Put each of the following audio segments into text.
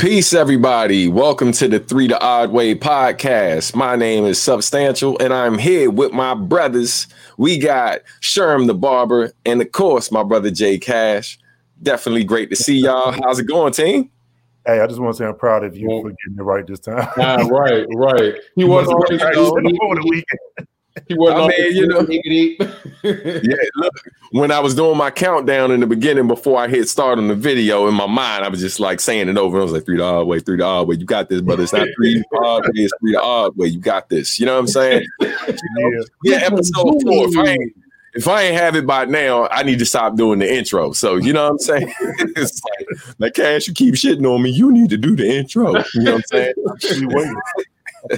Peace, everybody. Welcome to the Three the Odd Way podcast. My name is Substantial, and I'm here with my brothers. We got Sherm the Barber, and of course, my brother Jay Cash. Definitely great to see y'all. How's it going, team? Hey, I just want to say I'm proud of you for getting it right this time. Ah, right, right. He wasn't already weekend. He wasn't I mean, you know. know. Yeah, look, when I was doing my countdown in the beginning before I hit start on the video, in my mind, I was just like saying it over. I was like, three the odd way, three the odd way. You got this, brother. It's not three the odd way, it's three the odd way. You got this. You know what I'm saying? You know? Yeah, episode four. If I ain't if I ain't have it by now, I need to stop doing the intro. So you know what I'm saying? it's like, like Cash, you keep shitting on me. You need to do the intro. You know what I'm saying? You waiting.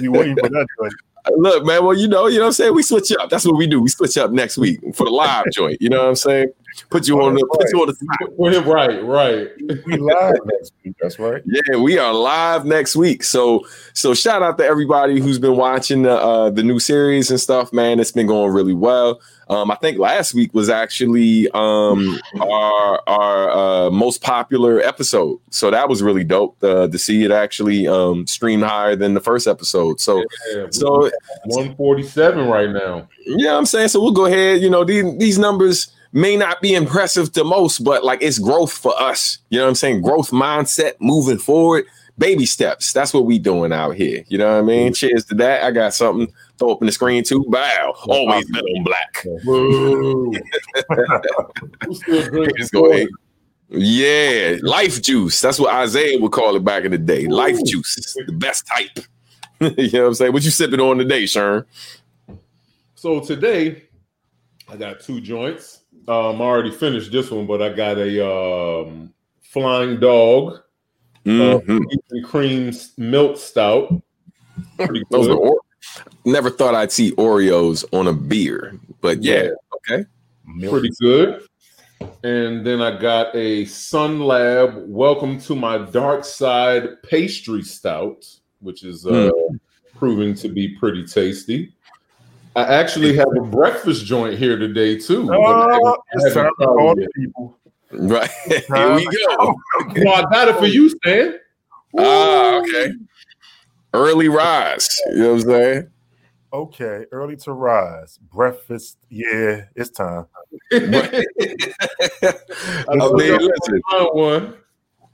You waiting for that joint. Look, man. Well, you know, you know what I'm saying. We switch up. That's what we do. We switch up next week for the live joint. You know what I'm saying? Put you on the put you on the spot. right, right. We live next week. That's right. Yeah, we are live next week. So so shout out to everybody who's been watching the uh, the new series and stuff, man. It's been going really well. Um, I think last week was actually um, our our uh, most popular episode, so that was really dope uh, to see it actually um, streamed higher than the first episode. So, Yeah, so 147 right now. yeah, I'm saying so. We'll go ahead. You know, these these numbers may not be impressive to most, but like it's growth for us. You know what I'm saying? Growth mindset, moving forward, baby steps. That's what we doing out here. You know what I mean? Mm-hmm. Cheers to that. I got something. Throw up in the screen too. Bow. Always bet on black. Woo. Who's Just go ahead. Yeah, life juice. That's what Isaiah would call it back in the day. Life juice, the best type. you know what I'm saying? What you sipping on today, Sherm? So today, I got two joints. Um, I already finished this one, but I got a um, Flying Dog uh, Mhm. peach and cream milk stout. Those are or- never thought I'd see Oreos on a beer, but yeah, okay. pretty good. And then I got a Sun Lab Welcome to My Dark Side pastry stout, which is uh, proving to be pretty tasty. I actually have a breakfast joint here today too. Oh, it's time to tried call the people. Right. Here we go. well, I got it for you, Stan. Ah, okay. Early rise. You know what I'm saying? Okay, early to rise. Breakfast. Yeah, it's time. I mean, listen, one.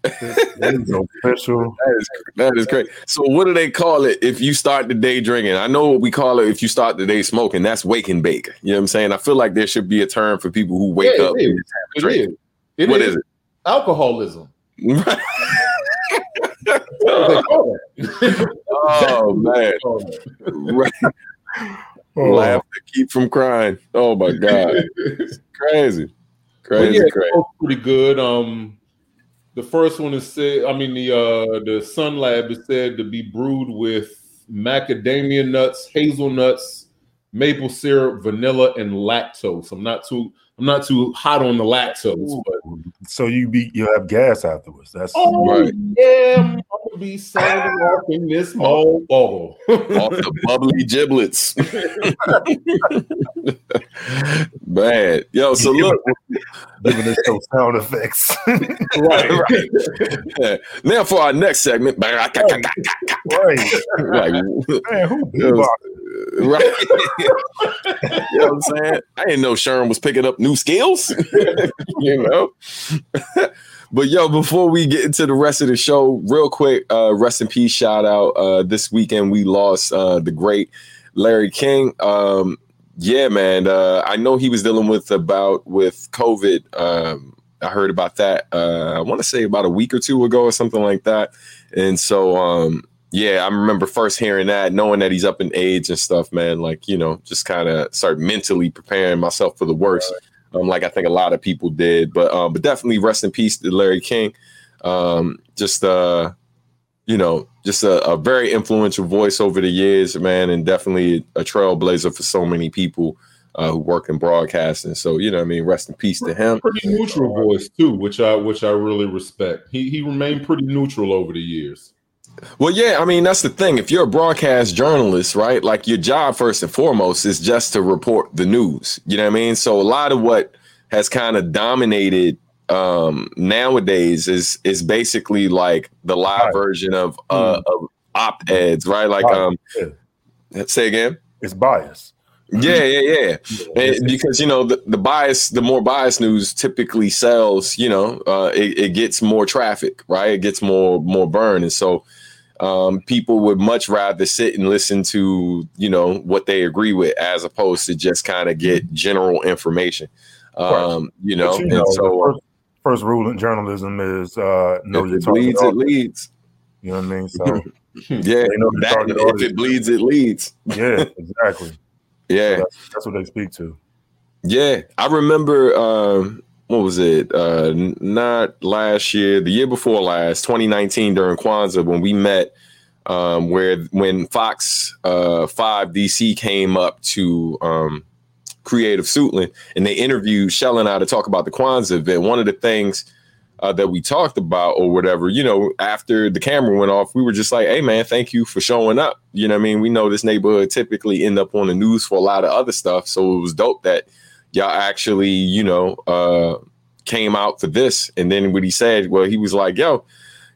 That is official. that is that is great. So, what do they call it if you start the day drinking? I know what we call it if you start the day smoking. That's wake and bake. You know what I'm saying? I feel like there should be a term for people who wake Yeah, up. it is. have a It what is. is it? alcoholism. Right. They call it. oh man, it. right. Oh, Laugh to keep from crying. Oh my god, crazy, But crazy, yeah, crazy. pretty good. Um, the first one is said. I mean, the uh, the Sun Lab is said to be brewed with macadamia nuts, hazelnuts, maple syrup, vanilla, and lactose. I'm not too. I'm not too hot on the lactose, but so you be you have gas afterwards. That's oh Right. yeah, I'm gonna be sounding off in this mole bubble. Off the bubbly giblets. Bad. Yo, so look, giving us those sound effects. right. right. now for our next segment. right. right. Man, who Yes. bebop? right. you know what I'm saying? I didn't know Sharon was picking up new skills. you know. but yo, before we get into the rest of the show, real quick, uh, rest in peace, shout out. Uh, this weekend we lost uh the great Larry King. Um, yeah, man. Uh, I know he was dealing with about with COVID. Um, I heard about that. Uh, I want to say about a week or two ago or something like that. And so, um, yeah, I remember first hearing that, knowing that he's up in age and stuff, man. Like, you know, just kind of start mentally preparing myself for the worst. Um, like I think a lot of people did, but um, but definitely rest in peace to Larry King. Um, just uh, you know, just a, a very influential voice over the years, man, and definitely a trailblazer for so many people uh, who work in broadcasting. So, you know, what I mean, rest in peace to him. pretty neutral voice too, which I which I really respect. He he remained pretty neutral over the years. Well, yeah, I mean, that's the thing. If you're a broadcast journalist, right, like your job first and foremost is just to report the news. You know what I mean? So a lot of what has kind of dominated um, nowadays is is basically like the live Right. version of uh, of op eds, right? Like Right. um, Yeah. say again. It's bias. Yeah, yeah, yeah. Because you know the, the bias, the more bias news typically sells. You know, uh, it, it gets more traffic, right? It gets more more burn, and so um, people would much rather sit and listen to you know what they agree with as opposed to just kind of get general information. Um, you know, you and know, so first, rule in journalism is uh, know if your it target bleeds, it leads. You know what I mean? So Yeah, They know that, if audience. it bleeds, it leads. yeah, exactly. Yeah. That's, that's what they speak to. Yeah, I remember. Um, what was it? Uh, not last year, the year before last, 2019, during Kwanzaa, when we met, um, where when Fox uh, Five DC came up to um, Creative Suitland and they interviewed Shell and I to talk about the Kwanzaa event. One of the things uh, that we talked about, or whatever, you know, after the camera went off, we were just like, "Hey, man, thank you for showing up." You know, I mean, we know this neighborhood typically end up on the news for a lot of other stuff, so it was dope that y'all actually, you know, uh, came out for this. And then what he said, well, he was like, "Yo."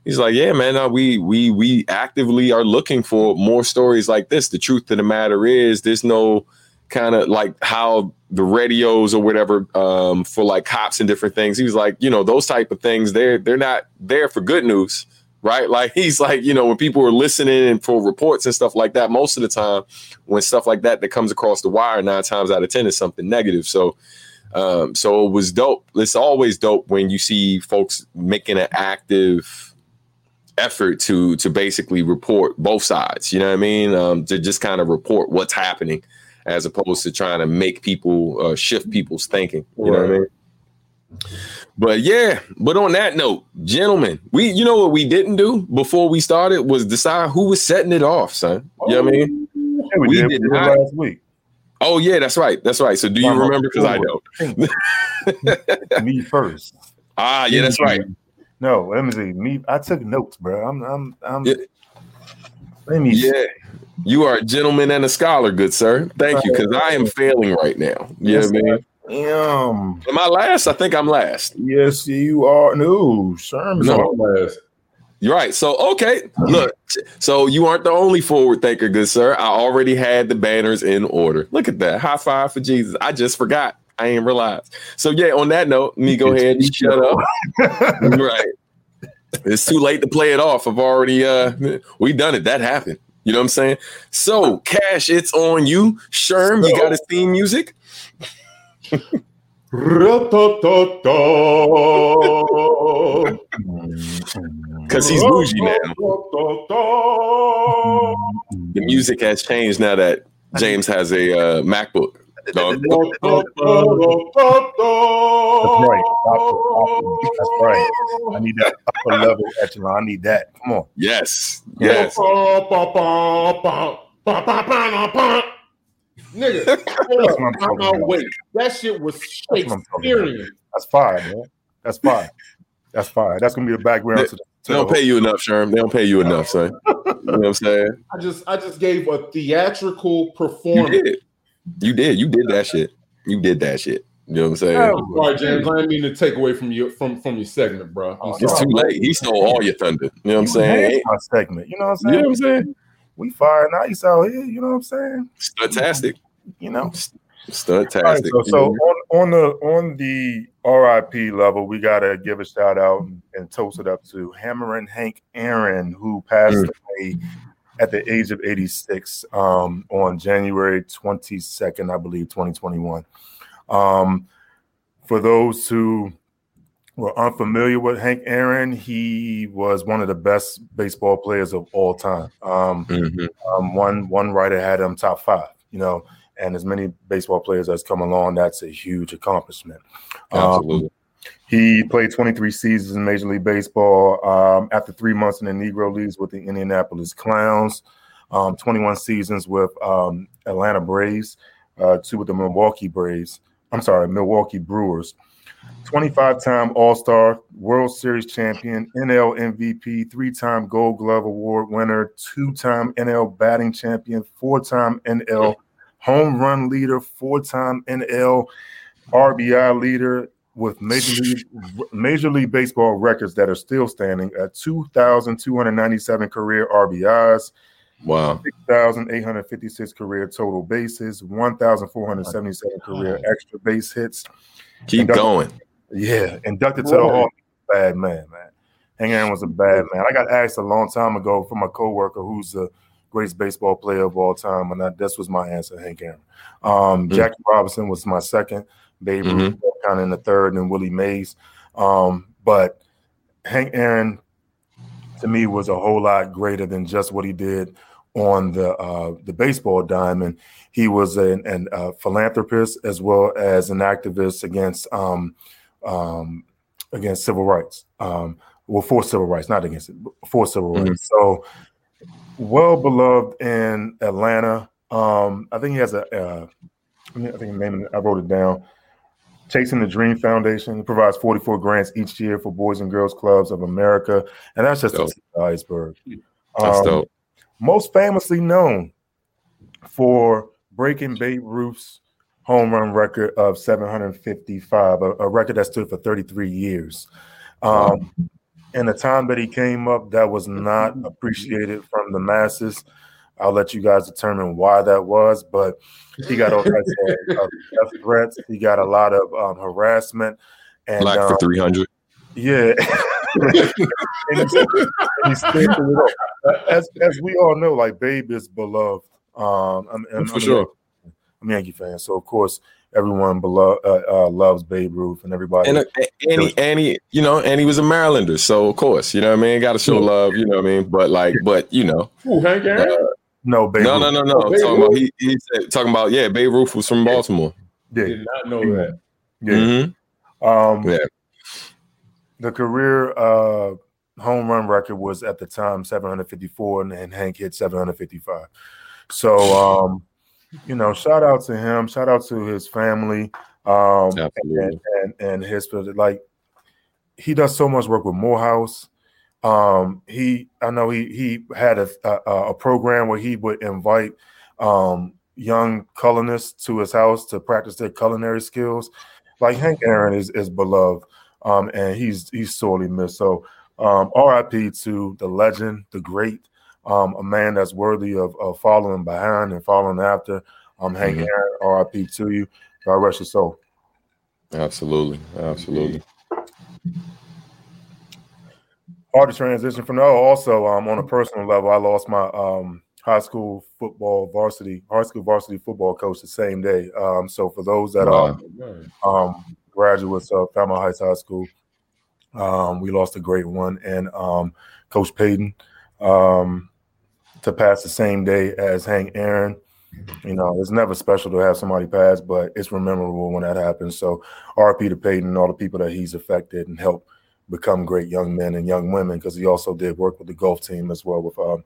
He's like, yeah, man. We we we actively are looking for more stories like this. The truth of the matter is, there's no kind of like how the radios or whatever um, for like cops and different things. He was like, you know, those type of things. They're they're not there for good news, right? Like he's like, you know, when people are listening and for reports and stuff like that, most of the time, when stuff like that that comes across the wire, nine times out of ten is something negative. So. Um, so it was dope. It's always dope when you see folks making an active effort to to basically report both sides. You know what I mean? Um, to just kind of report what's happening, as opposed to trying to make people uh, shift people's thinking. You know what I mean? But yeah, but on that note, gentlemen, we you know what we didn't do before we started was decide who was setting it off, son. You know what I mean? Yeah, we, We did, did not. last week. Oh yeah, that's right. That's right. So do you remember? Because I don't. Me first. Ah, yeah, that's right. No, let me see. Me, I took notes, bro. I'm, I'm, I'm. Yeah. Let me. Yeah. You are a gentleman and a scholar, good sir. Thank you, because I am failing right now. You know what I mean? Um. Am I last? I think I'm last. Yes, you are. No, Sherman's No. Last. You're right. So okay, look. So you aren't the only forward thinker, good sir. I already had the banners in order. Look at that. High five for Jesus. I just forgot. I ain't realized. So yeah, on that note, me go ahead and shut up. right. It's too late to play it off. I've already uh we done it. That happened. You know what I'm saying? So Cash, it's on you. Sherm, you got his theme music? Because he's bougie now. The music has changed now that James has a uh, MacBook. Dog. That's right. That's right. I need that upper level echelon. I need that. Come on. Yes. Yes. Nigga, That's what I'm talking wait. That shit was That's what I'm talking about. Shakespearean. That's fire, man. That's fire. That's fire. That's gonna be the background to the. They don't the pay you enough, Sherm. They don't pay you enough, son. You know what I'm saying? I just I just gave a theatrical You performance. Did. You did. You did that shit. You did that shit. You know what I'm saying? Oh, All right, James. I didn't mean to take away from your from from your segment, bro. I'm It's sorry. too late. He stole all your thunder. You know what I'm saying? my segment. You know what I'm saying? You know what? I'm saying? We fire nice out here. You know what I'm saying? Fantastic. You know. All right, Fantastic. so, so on, on the on the RIP level, we gotta give a shout out and, and toast it up to Hammerin' Hank Aaron, who passed Mm. away at the age of 86 um, on January 22nd, I believe, 2021. Um, for those who were unfamiliar with Hank Aaron, he was one of the best baseball players of all time. Um, Mhm. um, one one writer had him top five, you know, and as many baseball players as come along, that's a huge accomplishment. Um, Absolutely. He played 23 seasons in Major League Baseball. Um, after three months in the Negro Leagues with the Indianapolis Clowns, um, 21 seasons with um, Atlanta Braves, uh, two with the Milwaukee Braves. I'm sorry, Milwaukee Brewers. 25 time All Star, World Series champion, NL MVP, three time Gold Glove Award winner, two time NL batting champion, four time NL home run leader, four time NL RBI leader, with major league major league baseball records that are still standing at 2,297 career RBIs. Wow. 6,856 career total bases, 1,477 career extra base hits. Keep inducted, going. Yeah, inducted to the Hall. Bad man, man. Hank Aaron was a bad man. I got asked a long time ago from a coworker who's the greatest baseball player of all time, and that, this was my answer, Hank Aaron. Um, mm-hmm. Jackie Robinson was my second. Babe mm-hmm. kind of in the third, and Willie Mays. Um, but Hank Aaron, to me, was a whole lot greater than just what he did on the uh, the baseball diamond. He was an, an uh, philanthropist as well as an activist against um, um, against civil rights. Um, well, for civil rights, not against it, for civil mm-hmm. rights. So, well beloved in Atlanta. Um, I think he has a. Uh, I think name I wrote it down. Chasing the Dream Foundation. Provides 44 grants each year for Boys and Girls Clubs of America, and that's just the iceberg. That's um, dope. Most famously known for breaking Babe Ruth's home run record of 755, a, a record that stood for 33 years. Um, in the time that he came up, that was not appreciated from the masses. I'll let you guys determine why that was, but he got all types of, of death threats. He got a lot of um, harassment. And, Black um, for 300. Yeah. and he's, he's as, as we all know, like Babe is beloved. Um, I'm, I'm, for I'm sure. I'm a Yankee fan, so of course everyone below uh, uh, loves Babe Ruth and everybody. And, uh, and, he, and he, you know, and he was a Marylander, so of course, you know, what I mean, got to show love, you know, what I mean, but like, but you know, Ooh, Hank Aaron. No, Babe no, no, no, no, no. talking about he, he said, talking about yeah, Babe Ruth was from Baltimore. Yeah. Did not know that. Yeah. Mm-hmm. Um, yeah. The career uh, home run record was at the time 754, and, and Hank hit 755. So, um, you know, shout out to him. Shout out to his family. Um, and, and, and his like he does so much work with Morehouse. Um, he I know he he had a, a, a program where he would invite um, young colonists to his house to practice their culinary skills. Like Hank Aaron is is beloved, um, and he's he's sorely missed. So um, R.I.P. to the legend, the great, um, a man that's worthy of, of, following behind and following after. Um, Hank mm-hmm. Aaron, RIP to you. God rest your soul. Absolutely, absolutely. Hard to transition from. Oh, also, um, on a personal level, I lost my um high school football varsity, high school varsity football coach the same day. Um, so for those that wow. are um graduates of Falmouth Heights High School, um, we lost a great one, and um, Coach Payton, um, to pass the same day as Hank Aaron. You know, it's never special to have somebody pass, but it's memorable when that happens. So, RP to Payton and all the people that he's affected and helped become great young men and young women because he also did work with the golf team as well with um.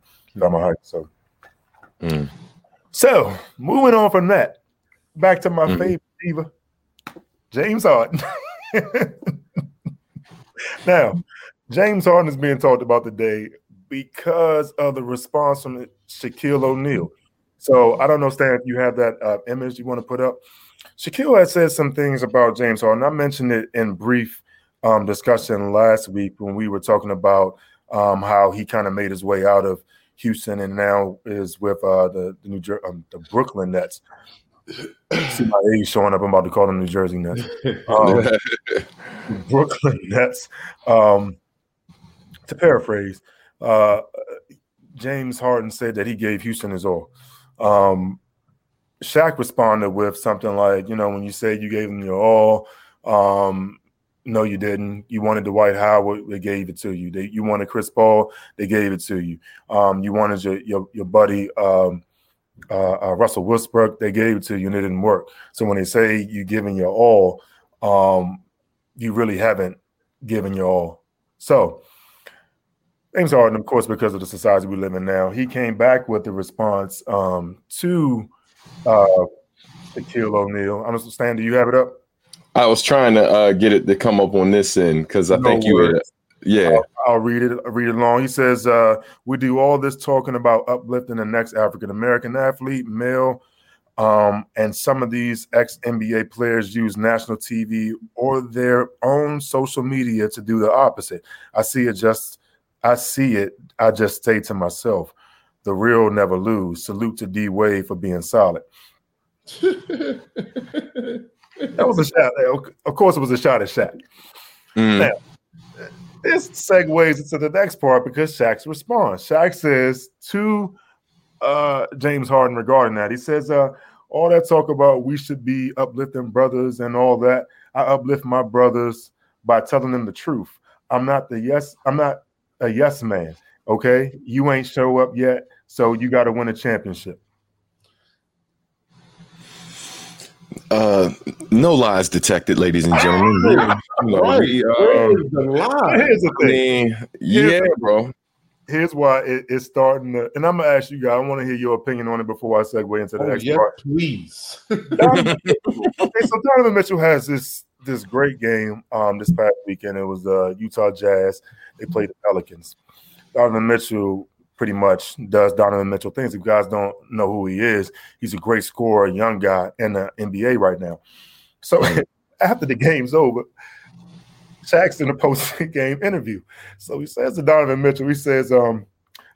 So, mm. so moving on from that, back to my mm. favorite diva, James Harden. now, James Harden is being talked about today because of the response from Shaquille O'Neal. So I don't know, Stan, if you have that uh, image you want to put up. Shaquille had said some things about James Harden. I mentioned it in brief um, discussion last week when we were talking about um, how he kind of made his way out of Houston and now is with uh, the the New Jer- um, the Brooklyn Nets. See my age showing up. I'm about to call them New Jersey Nets. Um, Brooklyn Nets. Um, to paraphrase, uh, James Harden said that he gave Houston his all. Um, Shaq responded with something like, you know, when you say you gave him your all, um, no, you didn't. You wanted Dwight Howard, they gave it to you. They, you wanted Chris Paul, they gave it to you. Um, you wanted your your, your buddy um, uh, uh, Russell Westbrook, they gave it to you, and it didn't work. So when they say you're giving your all, um, you really haven't given your all. So James Harden, of course, because of the society we live in now, he came back with the response um, to uh, Shaquille O'Neal. I understand. Do you have it up? I was trying to uh, get it to come up on this end because I no think you were. Yeah, I'll, I'll, read it. I'll read it along. He says, uh, "We do all this talking about uplifting the next African American athlete, male, Um, and some of these ex NBA players use national TV or their own social media to do the opposite. I see it just, I see it. I just say to myself, the real never lose. Salute to D Wade for being solid. that was a shot. Of course, it was a shot at Shaq. Mm. Now, this segues into the next part because Shaq's response. Shaq says to uh, James Harden regarding that. He says, uh, all that talk about we should be uplifting brothers and all that. I uplift my brothers by telling them the truth. I'm not the yes, I'm not a yes man. Okay. You ain't show up yet, so you got to win a championship. Uh, no lies detected, ladies and gentlemen. right. Here's the lie. Here's the thing. I mean, yeah, bro here's why it, it's starting to, and I'm gonna ask you guys. I want to hear your opinion on it before I segue into the oh, next yeah, part. Please. Okay, so Donovan Mitchell has this this great game um this past weekend. It was the uh, Utah Jazz. They played the Pelicans. Donovan Mitchell pretty much does Donovan Mitchell things. If you guys don't know who he is, he's a great scorer, young guy in the NBA right now. So after the game's over, Shaq's in a post game interview. So he says to Donovan Mitchell, he says, um,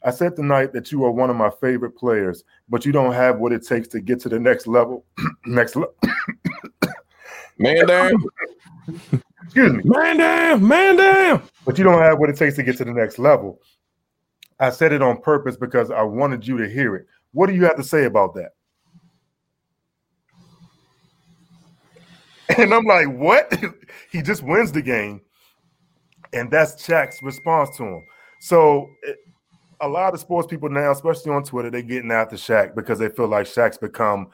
I said tonight that you are one of my favorite players, but you don't have what it takes to get to the next level. next level. man down. Excuse me. Man down, man down. But you don't have what it takes to get to the next level. I said it on purpose because I wanted you to hear it. What do you have to say about that? And I'm like, what? he just wins the game. And that's Shaq's response to him. So it, a lot of sports people now, especially on Twitter, they're getting after Shaq because they feel like Shaq's become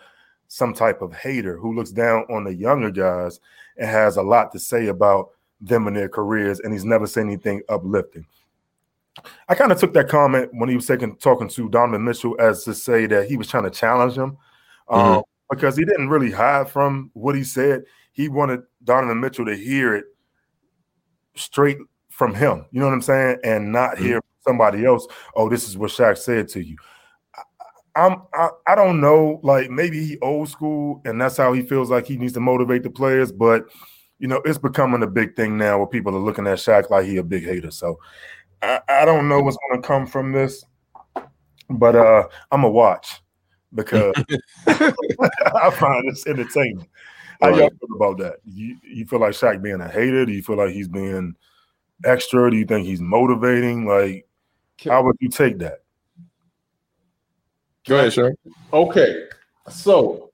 some type of hater who looks down on the younger guys and has a lot to say about them and their careers, and he's never said anything uplifting. I kind of took that comment when he was taking, talking to Donovan Mitchell as to say that he was trying to challenge him mm-hmm. um, because he didn't really hide from what he said he wanted Donovan Mitchell to hear it straight from him. You know what I'm saying? And not mm-hmm. hear somebody else. Oh, this is what Shaq said to you. I, I'm I, I don't know. Like maybe he old school, and that's how he feels like he needs to motivate the players. But you know, it's becoming a big thing now where people are looking at Shaq like he a big hater. So I, I don't know what's going to come from this, but uh, I'm a watch because I find this entertaining. How y'all feel about that? You you feel like Shaq being a hater? Do you feel like he's being extra? Do you think he's motivating? Like, how would you take that? Go ahead, sure. Okay, so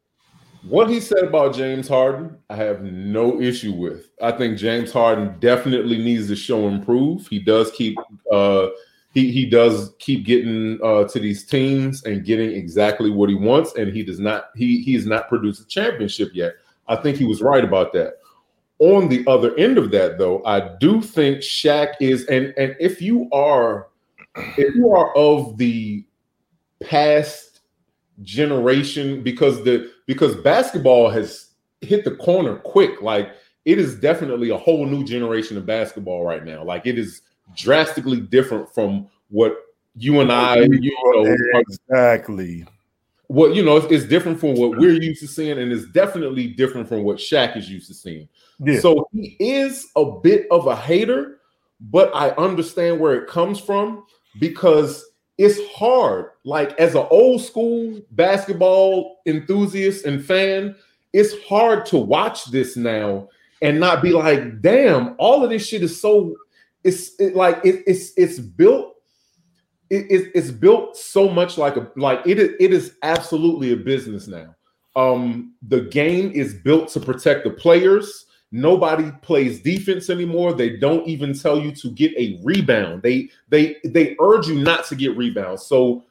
what he said about James Harden, I have no issue with. I think James Harden definitely needs to show improve. He does keep uh he he does keep getting uh to these teams and getting exactly what he wants, and he does not he he has not produced a championship yet. I think he was right about that. On the other end of that, though, I do think Shaq is, and and if you are, if you are of the past generation, because the because basketball has hit the corner quick, like it is definitely a whole new generation of basketball right now. Like it is drastically different from what you and I, you know, exactly what you know it's, it's, different from what we're used to seeing, and it's definitely different from what Shaq is used to seeing. Yeah. So he is a bit of a hater, but I understand where it comes from because it's hard. Like as an old school basketball enthusiast and fan, it's hard to watch this now and not be like, damn, all of this shit is so it's it, like it, it's it's built it, it, it's built so much like a like it it is absolutely a business now. Um, the game is built to protect the players. Nobody plays defense anymore. They don't even tell you to get a rebound. They they they urge you not to get rebounds. So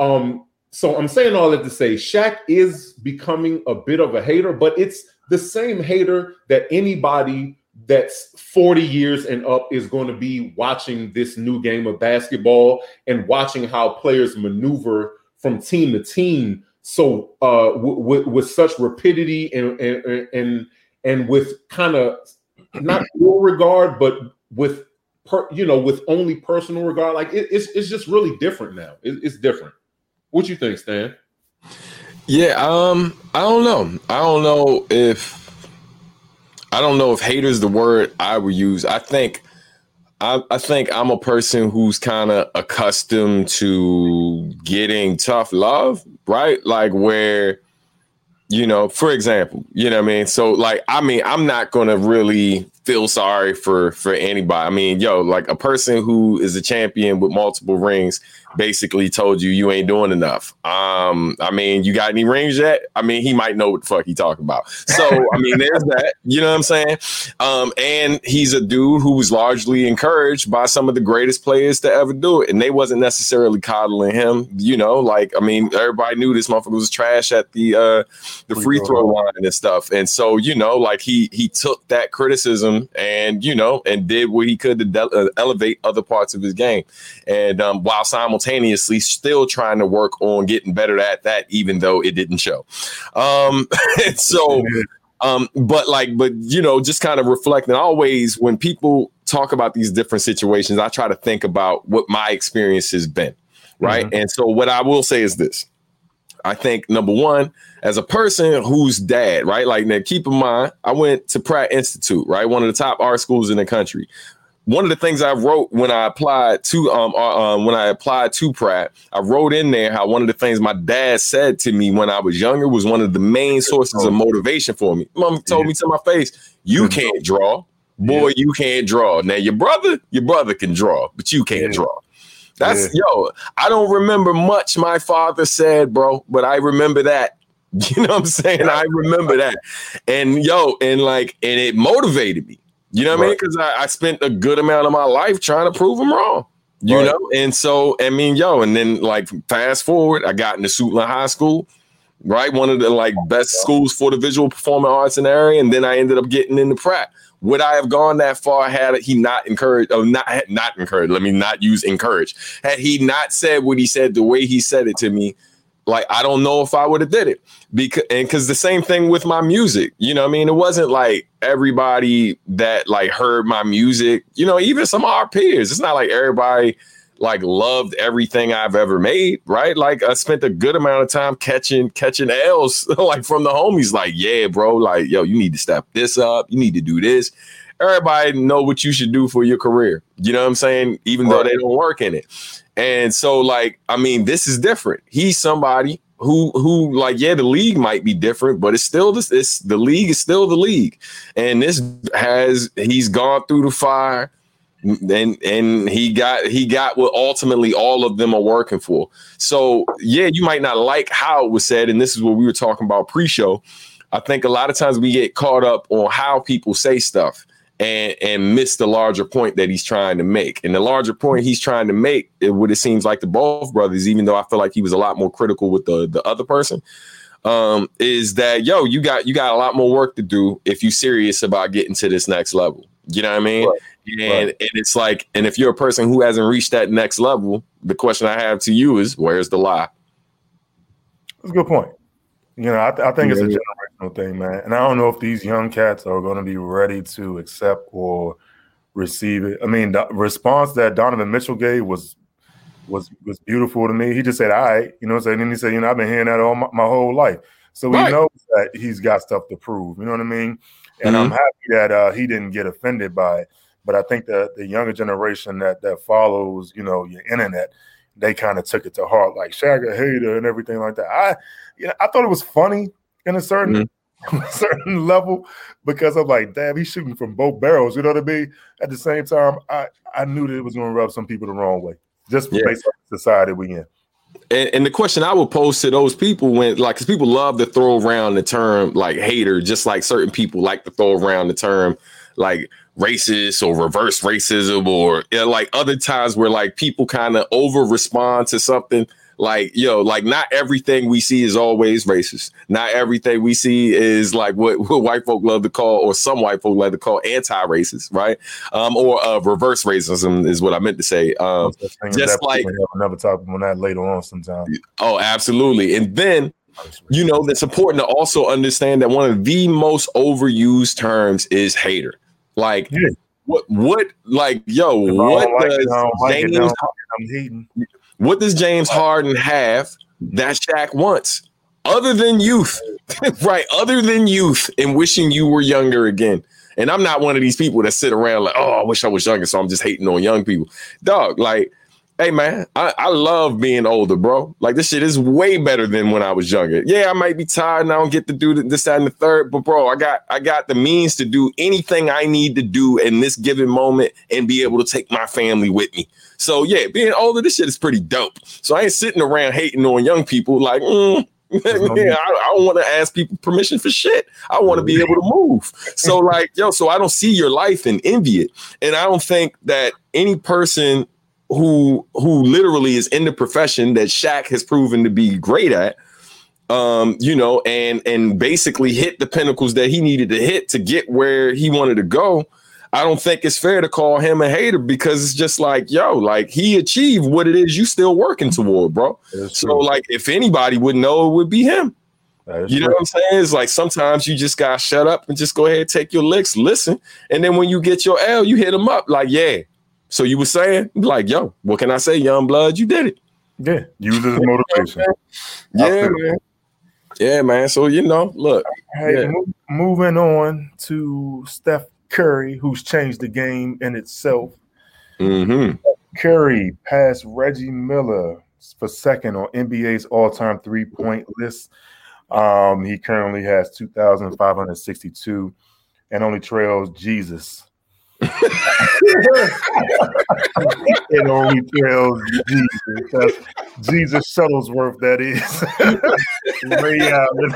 um so I'm saying all that to say Shaq is becoming a bit of a hater, but it's the same hater that anybody that's 40 years and up is going to be watching this new game of basketball and watching how players maneuver from team to team so uh w- w- with such rapidity and and and, and with kind of not real regard but with per, you know with only personal regard like it, it's, it's just really different now it, it's different what you think stan Yeah, um, I don't know. I don't know if I don't know if hater is the word I would use. I think I, I think I'm a person who's kind of accustomed to getting tough love, right? Like where, you know, for example, you know what I mean? So like, I mean, I'm not gonna really feel sorry for for anybody. I mean, yo, like a person who is a champion with multiple rings basically told you you ain't doing enough. Um, I mean, you got any rings yet? I mean, he might know what the fuck he talking about. So, I mean, there's that. You know what I'm saying? Um, and he's a dude who was largely encouraged by some of the greatest players to ever do it, and they wasn't necessarily coddling him. You know, like I mean, everybody knew this motherfucker was trash at the uh the free throw line and stuff, and so you know, like he he took that criticism and you know and did what he could to de- uh, elevate other parts of his game, and um, while simultaneously simultaneously still trying to work on getting better at that, even though it didn't show. Um, so, um, but like, but you know, just kind of reflecting always when people talk about these different situations, I try to think about what my experience has been. Right. Mm-hmm. And so, what I will say is this I think number one, as a person who's dad, right? Like now, keep in mind, I went to Pratt Institute, right? One of the top art schools in the country one of the things I wrote when I applied to um, uh, um, when I applied to Pratt, I wrote in there how one of the things my dad said to me when I was younger was one of the main sources of motivation for me. Mom told me to my face, "You can't draw, boy. You can't draw. Now your brother, your brother can draw, but you can't draw." That's yo. I don't remember much my father said, bro, but I remember that. You know what I'm saying? I remember that, and yo, and like, and it motivated me. You know what right. I mean? Because I, I, spent a good amount of my life trying to prove them wrong. You right. know, and so I mean, yo, and then like fast forward, I got into Suitland High School, right? One of the like best schools for the visual performing arts in the area, and then I ended up getting into Pratt. Would I have gone that far had he not encouraged, or not not encouraged? Let me not use encourage. Had he not said what he said the way he said it to me, like I don't know if I would have did it because and because the same thing with my music, you know, I mean, it wasn't like everybody that like heard my music, you know, even some of our peers. It's not like everybody like loved everything I've ever made, right? Like I spent a good amount of time catching catching L's like from the homies, like, yeah, bro, like, yo, you need to step this up, you need to do this. Everybody know what you should do for your career. You know what I'm saying? Even right. though they don't work in it. And so, like, I mean, this is different. He's somebody who who like yeah the league might be different but it's still this it's the league is still the league and this has he's gone through the fire and and he got he got what ultimately all of them are working for so yeah you might not like how it was said and this is what we were talking about pre-show i think a lot of times we get caught up on how people say stuff and and miss the larger point that he's trying to make. And the larger point he's trying to make, it, what it seems like the both brothers, even though I feel like he was a lot more critical with the the other person, um, is that yo, you got you got a lot more work to do if you're serious about getting to this next level. You know what I mean? Right. And right. and it's like, and if you're a person who hasn't reached that next level, the question I have to you is, where's the lie? That's a good point. You know, I, th- I think yeah. it's a generational thing, man. And I don't know if these young cats are going to be ready to accept or receive it. I mean, the response that Donovan Mitchell gave was was was beautiful to me. He just said, "All right," you know what I'm saying? And he said, "You know, I've been hearing that all my, my whole life." So he right. knows that he's got stuff to prove. You know what I mean? And mm-hmm. I'm happy that uh, he didn't get offended by it. But I think that the younger generation that that follows, you know, your internet, they kind of took it to heart, like Shaq a hater and everything like that. I you know, I thought it was funny in a certain mm-hmm. certain level because I'm like, damn, he's shooting from both barrels. You know what I mean? At the same time, I I knew that it was going to rub some people the wrong way, just yeah. based on the society we in. And, and, the question I would pose to those people when, like, because people love to throw around the term like hater, just like certain people like to throw around the term like racist or reverse racism, or you know, like other times where like people kind of over respond to something like yo like not everything we see is always racist. Not everything we see is like what, what white folk love to call or some white folk love to call anti-racist right? Um or uh, reverse racism is what i meant to say. Um just like another topic on that later on sometime. Oh absolutely. And then you know that's important to also understand that one of the most overused terms is hater. Like yeah. what what like yo what does like James, I'm hating what does James Harden have that Shaq wants? other than youth, right? Other than youth and wishing you were younger again. And I'm not one of these people that sit around like, oh, I wish I was younger, so I'm just hating on young people. Dog, like, hey man, I, I love being older, bro. Like this shit is way better than when I was younger. Yeah, I might be tired and I don't get to do this, that, and the third, but bro, I got I got the means to do anything I need to do in this given moment and be able to take my family with me. So yeah, being older, this shit is pretty dope. So I ain't sitting around hating on young people like, mm, yeah, I, I don't want to ask people permission for shit. I want to be able to move. So, like, yo, so I don't see your life and envy it. And I don't think that any person who who literally is in the profession that Shaq has proven to be great at, um, you know, and and basically hit the pinnacles that he needed to hit to get where he wanted to go I don't think it's fair to call him a hater because it's just like, yo, like he achieved what it is you still working toward, bro. So, true. like, if anybody would know, it would be him. You know true. what I'm saying? It's like sometimes you just gotta shut up and just go ahead, take your licks, listen, and then when you get your L, you hit him up like, yeah. So you were saying, like, yo, what can I say, young blood? You did it. Yeah, use it as motivation. yeah, man. Yeah, man. So you know, look. Hey, yeah. mo- moving on to Steph Curry, who's changed the game in itself. Mm-hmm. Curry passed Reggie Miller for second on NBA's all-time three-point list. Um, he currently has 2,562 and only trails Jesus. it only tells Jesus. That's Jesus Shuttlesworth, that is. Ray Allen.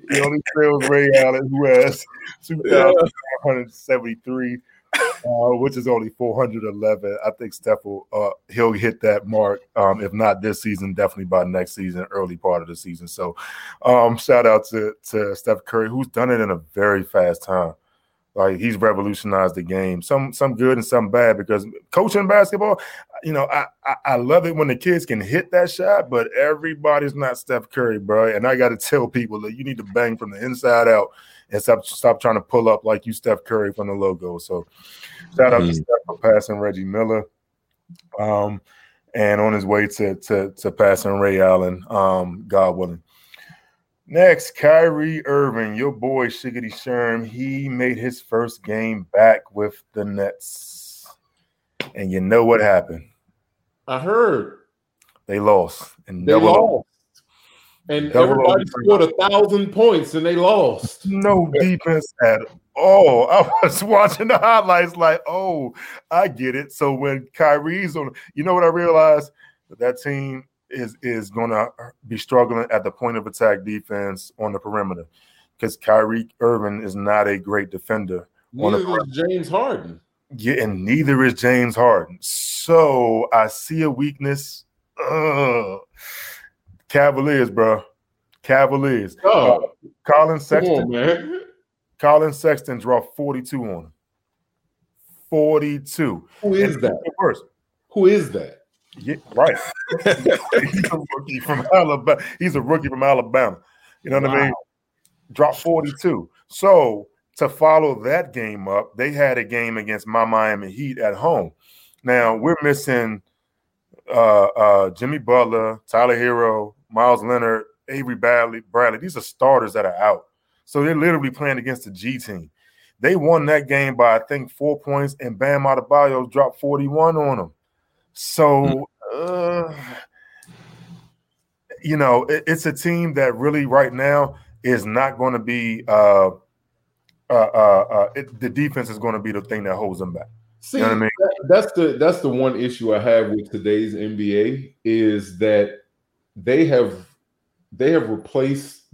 he only trails Ray Allen, who has 2,173. Uh, which is only 411. I think Steph will uh, he'll hit that mark. Um, if not this season, definitely by next season, early part of the season. So, um, shout out to to Steph Curry, who's done it in a very fast time. Like he's revolutionized the game. Some some good and some bad because coaching basketball, you know, I, I, I love it when the kids can hit that shot, but everybody's not Steph Curry, bro. And I got to tell people that you need to bang from the inside out and stop stop trying to pull up like you Steph Curry from the logo. So shout out mm-hmm. to Steph for passing Reggie Miller. Um, and on his way to to to passing Ray Allen, um, God willing. Next, Kyrie Irving, your boy Shiggity Sherm, he made his first game back with the Nets. And you know what happened? I heard. They lost. And they lost. And everybody scored a thousand points and they lost. No defense at all. I was watching the highlights like, oh, I get it. So when Kyrie's on, you know what I realized? That, that team is is going to be struggling at the point of attack defense on the perimeter because Kyrie Irving is not a great defender. Neither is James Harden. Yeah, and neither is James Harden. So I see a weakness. Ugh. Cavaliers, bro. Cavaliers. Oh, uh, Collin Sexton. On, man. Collin Sexton dropped 42 on him. 42. Who is and that? Who is that? Yeah, right. he's a rookie from Alabama. He's a rookie from Alabama. You know what wow. I mean? Drop 42. So to follow that game up, they had a game against my Miami Heat at home. Now we're missing uh, uh, Jimmy Butler, Tyler Herro, Meyers Leonard, Avery Bradley, Bradley. These are starters that are out. So they're literally playing against the G team. They won that game by I think four points, and Bam Adebayo dropped 41 on them. So, uh, you know, it, it's a team that really right now is not going to be. Uh, uh, uh, uh it, the defense is going to be the thing that holds them back. See, you know I mean? that's the that's the one issue I have with today's NBA is that they have they have replaced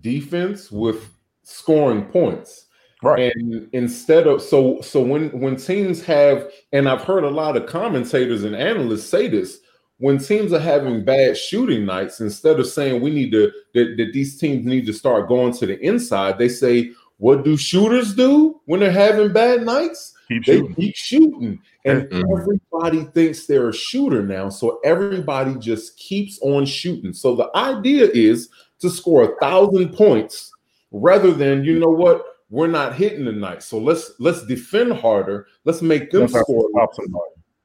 defense with scoring points. Right. And instead of so so when when teams have and I've heard a lot of commentators and analysts say this when teams are having bad shooting nights instead of saying we need to that, that these teams need to start going to the inside they say what do shooters do when they're having bad nights keep they shooting. keep shooting and mm-hmm. everybody thinks they're a shooter now so everybody just keeps on shooting so the idea is to score a thousand points rather than you know what we're not hitting tonight. So let's let's defend harder. Let's make them score.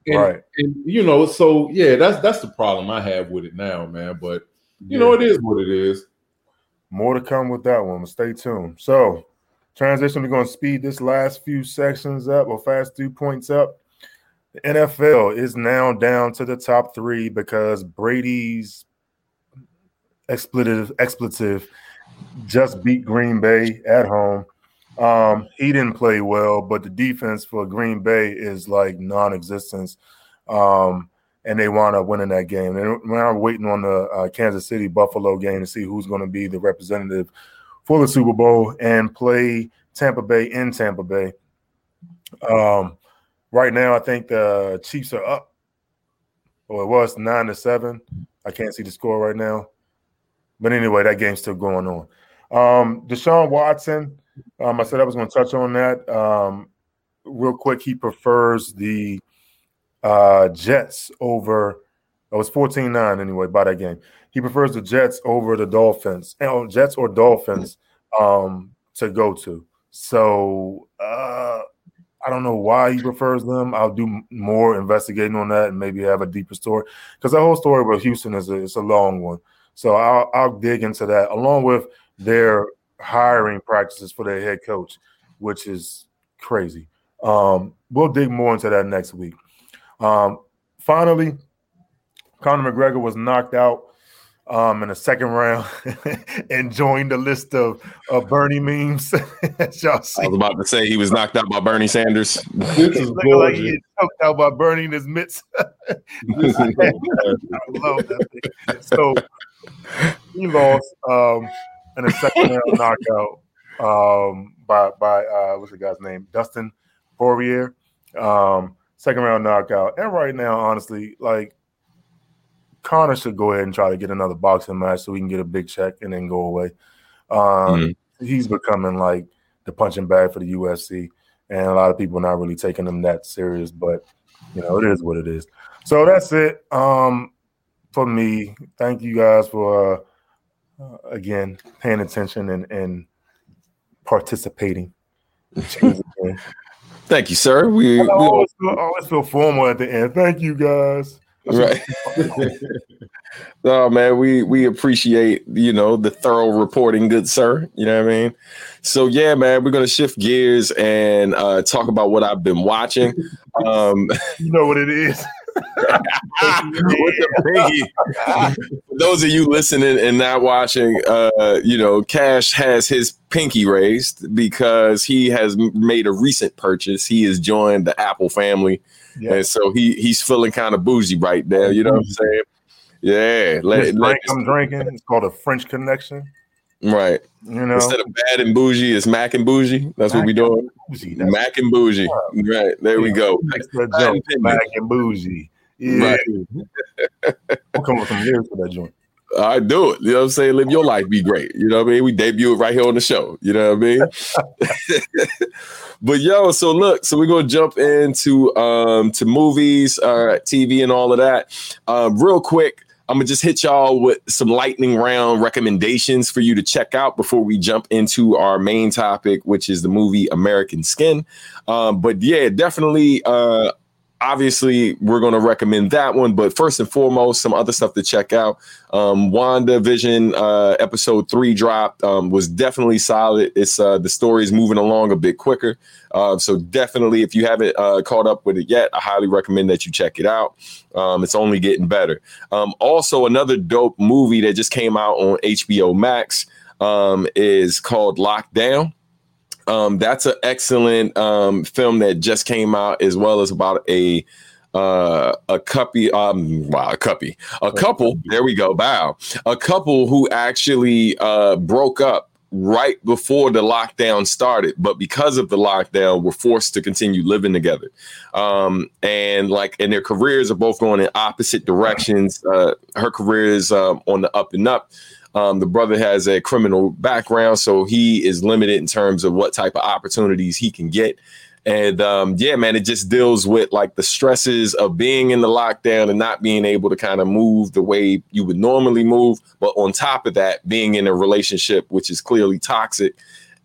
And, right. And you know, so yeah, that's that's the problem I have with it now, man. But you know, it is what it is. More to come with that one. Stay tuned. So, transition. We're going to speed this last few sections up or fast two points up. The NFL is now down to the top three because Brady's expletive expletive just beat Green Bay at home. Um, he didn't play well, but the defense for Green Bay is like non-existence. Um, and they wound up winning that game. And we're waiting on the uh, Kansas City Buffalo game to see who's going to be the representative for the Super Bowl and play Tampa Bay in Tampa Bay. Um, right now, I think the Chiefs are up. Well, it was nine to seven. I can't see the score right now, but anyway, that game's still going on. Um, Deshaun Watson. Um, I said I was going to touch on that um, real quick. He prefers the uh, Jets over. It was 14-9 anyway by that game. He prefers the Jets over the Dolphins. And Jets or Dolphins um, to go to. So uh, I don't know why he prefers them. I'll do more investigating on that and maybe have a deeper story because the whole story about Houston is a, it's a long one. So I'll, I'll dig into that along with their hiring practices for their head coach, which is crazy. Um, we'll dig more into that next week. Um, finally, Conor McGregor was knocked out um, in the second round and joined the list of, of Bernie memes. y'all see. I was about to say he was knocked out by Bernie Sanders. This is like he choked out by Bernie in his mitts. I love that thing. So he lost um, in a second round knockout um, by by uh, what's the guy's name? Dustin Poirier. Um, second round knockout. And right now, honestly, like Conor should go ahead and try to get another boxing match so we can get a big check and then go away. Um, mm-hmm. He's becoming like the punching bag for the UFC, and a lot of people are not really taking him that serious. But you know, it is what it is. So that's it um, for me. Thank you guys for uh, again paying attention and, and participating. Thank you, sir. We, I always, feel, always feel formal at the end. Thank you, guys. Right. no, man, we we appreciate you know the thorough reporting, good sir. You know what I mean. So yeah, man, we're gonna shift gears and uh, talk about what I've been watching. Um, you know what it is. With the pinky. Those of you listening and not watching, uh, you know, Cash has his pinky raised because he has made a recent purchase. He has joined the Apple family, yeah. and so he he's feeling kind of bougie right now. You know what I'm saying? Yeah, let, let I'm drinking. It's called a French Connection. Right. You know, instead of bad and bougie, it's Mac and bougie. That's Mac what we doing. Bougie, Mac and bougie. Right. There yeah, we go. Mac and bougie. Yeah. Right. we'll come with some lyrics for that joint. I do it. You know what I'm saying? Live your life, be great. You know what I mean? We debut it right here on the show. You know what I mean? but yo, so look, so we're gonna jump into um to movies, uh TV and all of that. Um, real quick. I'm gonna just hit y'all with some lightning round recommendations for you to check out before we jump into our main topic, which is the movie American Skin. Um, but yeah, definitely uh, obviously we're going to recommend that one but first and foremost some other stuff to check out. Um WandaVision uh episode three dropped um was definitely solid. It's uh the story is moving along a bit quicker. Uh, so definitely if you haven't uh caught up with it yet i highly recommend that you check it out. Um it's only getting better. Um also another dope movie that just came out on hbo max um is called lockdown um, that's an excellent um, film that just came out, as well as about a uh, a cuppy, um, wow, a cuppy, a couple. There we go. Bow, a couple who actually uh, broke up right before the lockdown started, but because of the lockdown, were forced to continue living together. Um, and like, and their careers are both going in opposite directions. Uh, her career is um, on the up and up. Um, the brother has a criminal background, so he is limited in terms of what type of opportunities he can get. And um, yeah, man, it just deals with like the stresses of being in the lockdown and not being able to kind of move the way you would normally move. But on top of that, being in a relationship which is clearly toxic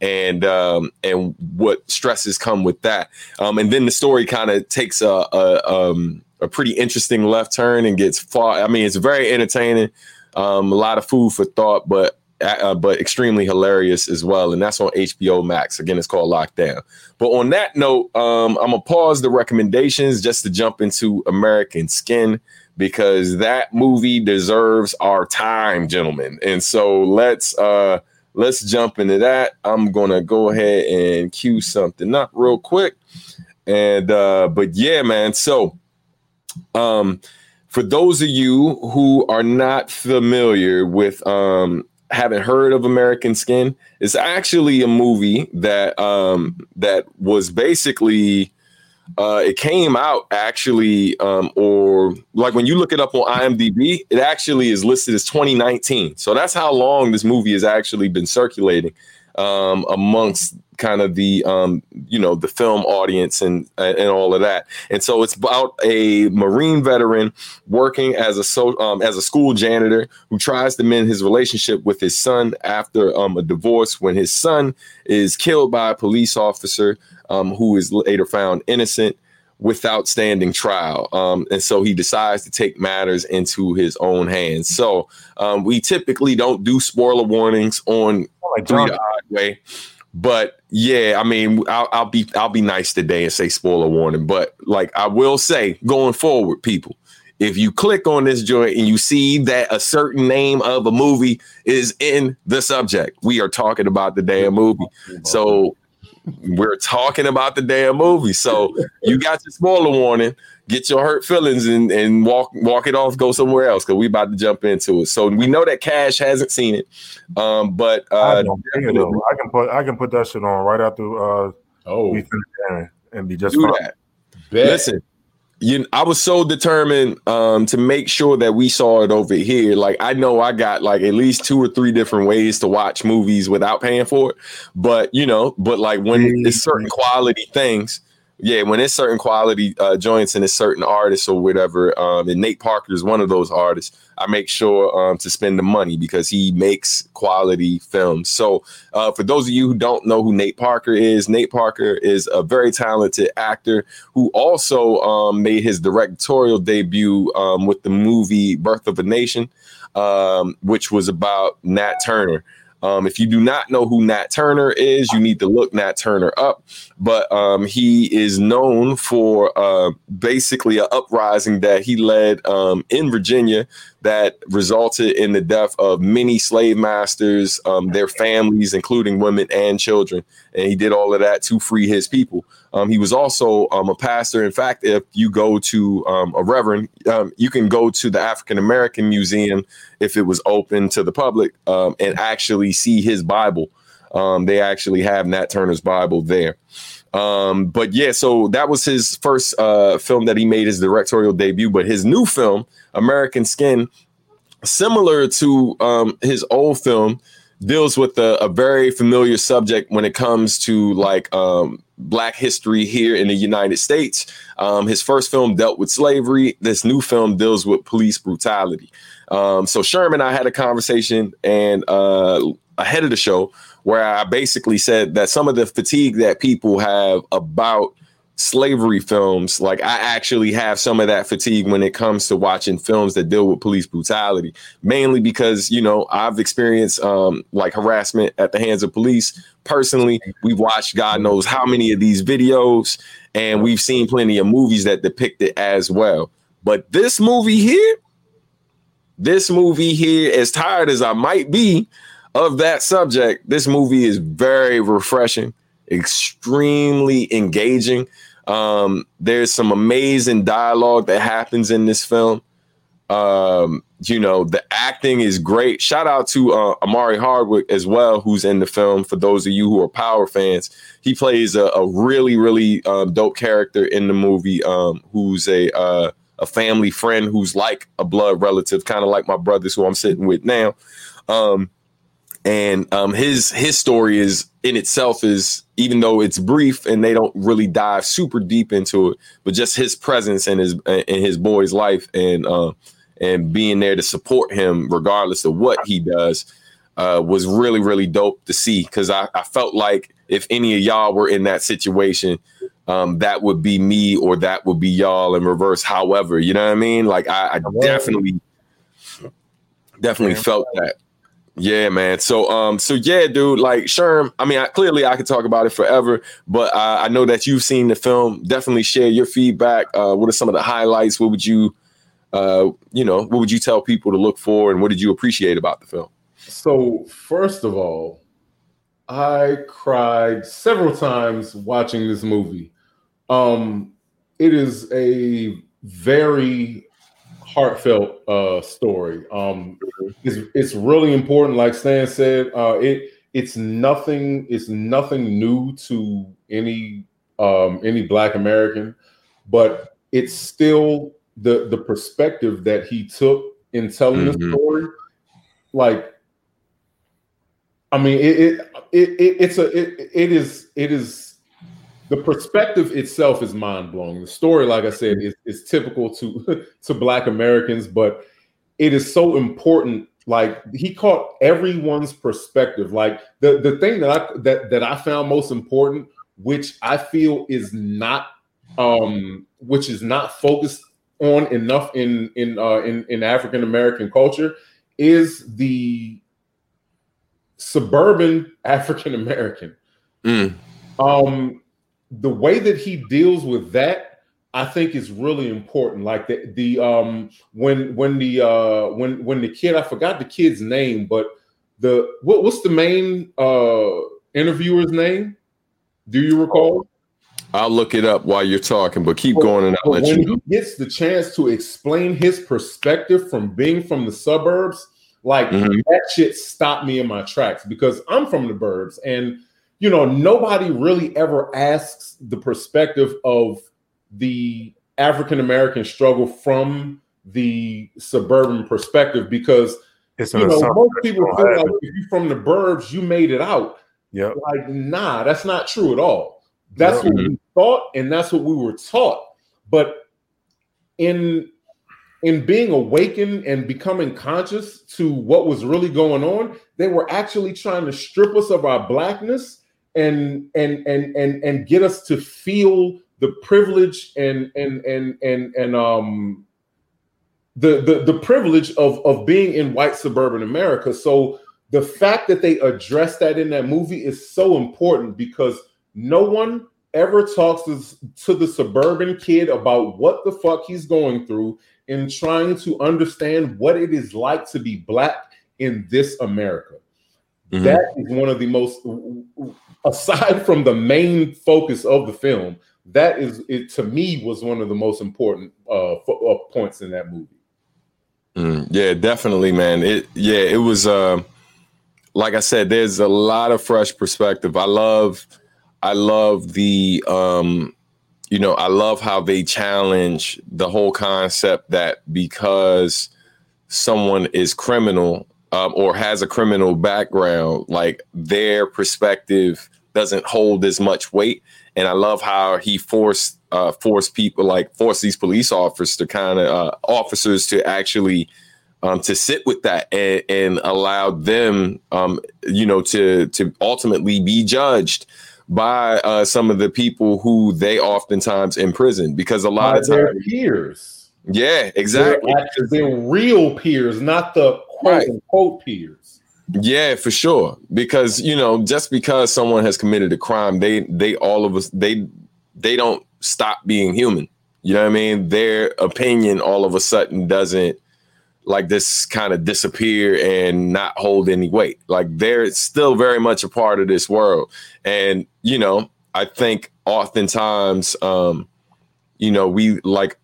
and um, and what stresses come with that. Um, and then the story kind of takes a, a, um, a pretty interesting left turn and gets far. I mean, it's very entertaining. Um, a lot of food for thought, but uh, but extremely hilarious as well. And that's on HBO Max. Again, it's called Lockdown. But on that note, um, I'm gonna pause the recommendations just to jump into American Skin because that movie deserves our time, gentlemen. And so let's uh let's jump into that. I'm gonna go ahead and cue something up real quick. And uh, but yeah, man. So um for those of you who are not familiar with um haven't heard of American Skin, it's actually a movie that um that was basically uh it came out actually um or like when you look it up on IMDb, it actually is listed as 2019. So that's how long this movie has actually been circulating um amongst kind of the um, you know the film audience and and all of that. And so it's about a Marine veteran working as a so um, as a school janitor who tries to mend his relationship with his son after um, a divorce when his son is killed by a police officer um, who is later found innocent without standing trial. Um, and so he decides to take matters into his own hands. So um, we typically don't do spoiler warnings on like Three the Hard Way. But yeah, I mean, I'll, I'll, be I'll be nice today and say spoiler warning. But like I will say, going forward, people, if you click on this joint and you see that a certain name of a movie is in the subject, we are talking about the damn movie. So we're talking about the damn movie. So you got your spoiler warning get your hurt feelings and, and walk walk it off, go somewhere else because we about to jump into it. So we know that Cash hasn't seen it, um, but uh, I, I, can put I can put that shit on right after uh, oh we finish and be just do fine. that. Listen, you I was so determined um, to make sure that we saw it over here. Like I know I got like at least two or three different ways to watch movies without paying for it, but you know, but like when it's certain quality things yeah, when it's certain quality uh, joints and it's certain artists or whatever, um, and Nate Parker is one of those artists, I make sure um, to spend the money because he makes quality films. So, uh, for those of you who don't know who Nate Parker is, Nate Parker is a very talented actor who also um, made his directorial debut um, with the movie Birth of a Nation, um, which was about Nat Turner. Um, if you do not know who Nat Turner is, you need to look Nat Turner up. But um, he is known for uh, basically an uprising that he led um, in Virginia that resulted in the death of many slave masters, um, their families, including women and children. And he did all of that to free his people. Um, he was also um, a pastor. In fact, if you go to um, a reverend, um, you can go to the African American Museum if it was open to the public um, and actually see his Bible. they actually have Nat Turner's Bible there. Um, but yeah, so that was his first uh, film that he made his directorial debut. But his new film, American Skin, similar to um, his old film, deals with a, a, very familiar subject when it comes to like um, Black history here in the United States. Um, his first film dealt with slavery. This new film deals with police brutality. Um, so Sherman, and I had a conversation and uh, ahead of the show where I basically said that some of the fatigue that people have about slavery films, like I actually have some of that fatigue when it comes to watching films that deal with police brutality, mainly because, you know, I've experienced um, like harassment at the hands of police. Personally, we've watched God knows how many of these videos, and we've seen plenty of movies that depict it as well. But this movie here, this movie here, as tired as I might be, of that subject, this movie is very refreshing, extremely engaging. Um, there's some amazing dialogue that happens in this film. Um, you know, the acting is great. Shout out to uh, Omari Hardwick as well, who's in the film. For those of you who are Power fans, he plays a, a really, really um, dope character in the movie. Um, who's a uh, a family friend who's like a blood relative, kind of like my brothers who I'm sitting with now. Um, and um, his his story is in itself is even though it's brief and they don't really dive super deep into it, but just his presence and his in his boy's life and uh, and being there to support him regardless of what he does uh, was really really dope to see because I, I felt like if any of y'all were in that situation, um, that would be me or that would be y'all in reverse. However, you know what I mean? Like I, I definitely Definitely felt that. Yeah, man. So, um, so yeah, dude. Like Sherm, I mean, I, clearly I could talk about it forever, but uh, I know that you've seen the film. Definitely share your feedback. Uh, what are some of the highlights? What would you, uh, you know, what would you tell people to look for, and what did you appreciate about the film? So, first of all, I cried several times watching this movie. Um, it is a very heartfelt uh, story. Um, it's, it's really important. Like Stan said, uh, it it's nothing. It's nothing new to any um, any Black American, but it's still the the perspective that he took in telling mm-hmm. the story. Like, I mean, it it, it, it it's a it, it is it is the perspective itself is mind blowing. The story, like I said, is, is typical to to Black Americans, but it is so important. Like he caught everyone's perspective. Like the the thing that I that that I found most important, which I feel is not um which is not focused on enough in in uh, in in African American culture, is the suburban African American. Mm. Um, the way that he deals with that I think is really important. Like the the um when when the uh when when the kid I forgot the kid's name, but the what, what's the main uh interviewer's name? Do you recall? I'll look it up while you're talking, but keep going and I'll let when you know. he gets the chance to explain his perspective from being from the suburbs, like mm-hmm. that shit stopped me in my tracks because I'm from the burbs and you know, nobody really ever asks the perspective of the African American struggle from the suburban perspective because it's you know, most people feel like if you're from the burbs, you made it out. Yeah. Like, nah, that's not true at all. That's yep. what we thought, and that's what we were taught. But in in being awakened and becoming conscious to what was really going on, they were actually trying to strip us of our blackness and and and and and get us to feel the privilege and and and and and um the the the privilege of of being in white suburban America. So the fact that they address that in that movie is so important because no one ever talks to, to the suburban kid about what the fuck he's going through in trying to understand what it is like to be black in this America. Mm-hmm. That is one of the most aside from the main focus of the film, that is it to me was one of the most important uh, uh points in that movie. Mm, yeah, definitely, man. It yeah, it was uh, like I said, there's a lot of fresh perspective. I love I love the um you know, I love how they challenge the whole concept that because someone is criminal um, or has a criminal background, like their perspective doesn't hold as much weight. And I love how he forced uh, forced people like force these police officers to kind of uh, officers to actually um, to sit with that and, and allow them, um, you know, to to ultimately be judged by uh, some of the people who they oftentimes imprison because a lot by of times peers. Yeah, exactly. They're, they're real peers, not the quote right. unquote peers. Yeah, for sure. Because you know, just because someone has committed a crime, they they all of us they they don't stop being human. You know what I mean? Their opinion all of a sudden doesn't like this kind of disappear and not hold any weight. Like they're still very much a part of this world. And you know, I think oftentimes um, you know, we like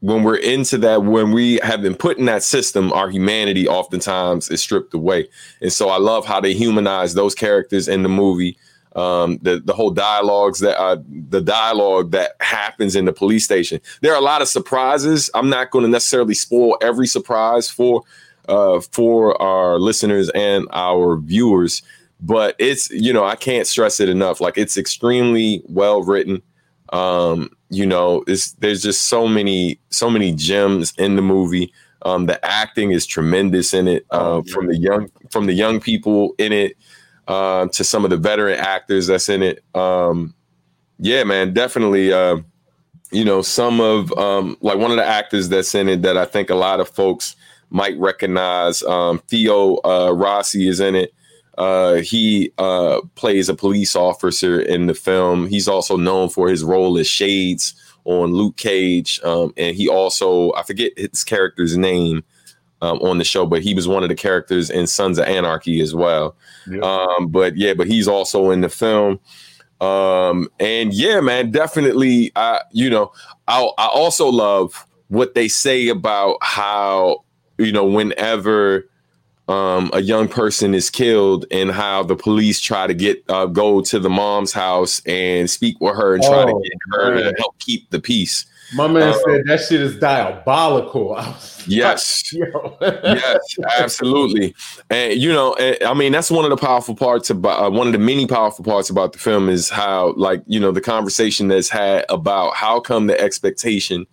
when we're into that, when we have been put in that system, our humanity oftentimes is stripped away. And so I love how they humanize those characters in the movie. Um, the the whole dialogues that uh, the dialogue that happens in the police station. There are a lot of surprises. I'm not going to necessarily spoil every surprise for uh, for our listeners and our viewers, but it's you know I can't stress it enough. Like it's extremely well written. Um, you know, it's, there's just so many so many gems in the movie. Um, the acting is tremendous in it, uh, oh, from the young from the young people in it uh, to some of the veteran actors that's in it. Um, yeah, man, definitely. Uh, you know, some of um, like one of the actors that's in it that I think a lot of folks might recognize. Um, Theo uh, Rossi is in it. Uh, he uh, plays a police officer in the film. He's also known for his role as Shades on Luke Cage, um, and he also I forget his character's name um, on the show, but he was one of the characters in Sons of Anarchy as well. Yeah. Um, but yeah, but he's also in the film. Um, and yeah, man, definitely. I you know I I also love what they say about how you know whenever um, a young person is killed and how the police try to get uh, go to the mom's house and speak with her and try oh, to get her man. to help keep the peace. My man um, said that shit is diabolical. yes, yes, absolutely. And you know, I mean, that's one of the powerful parts about uh, one of the many powerful parts about the film is how, like, you know, the conversation that's had about how come the expectation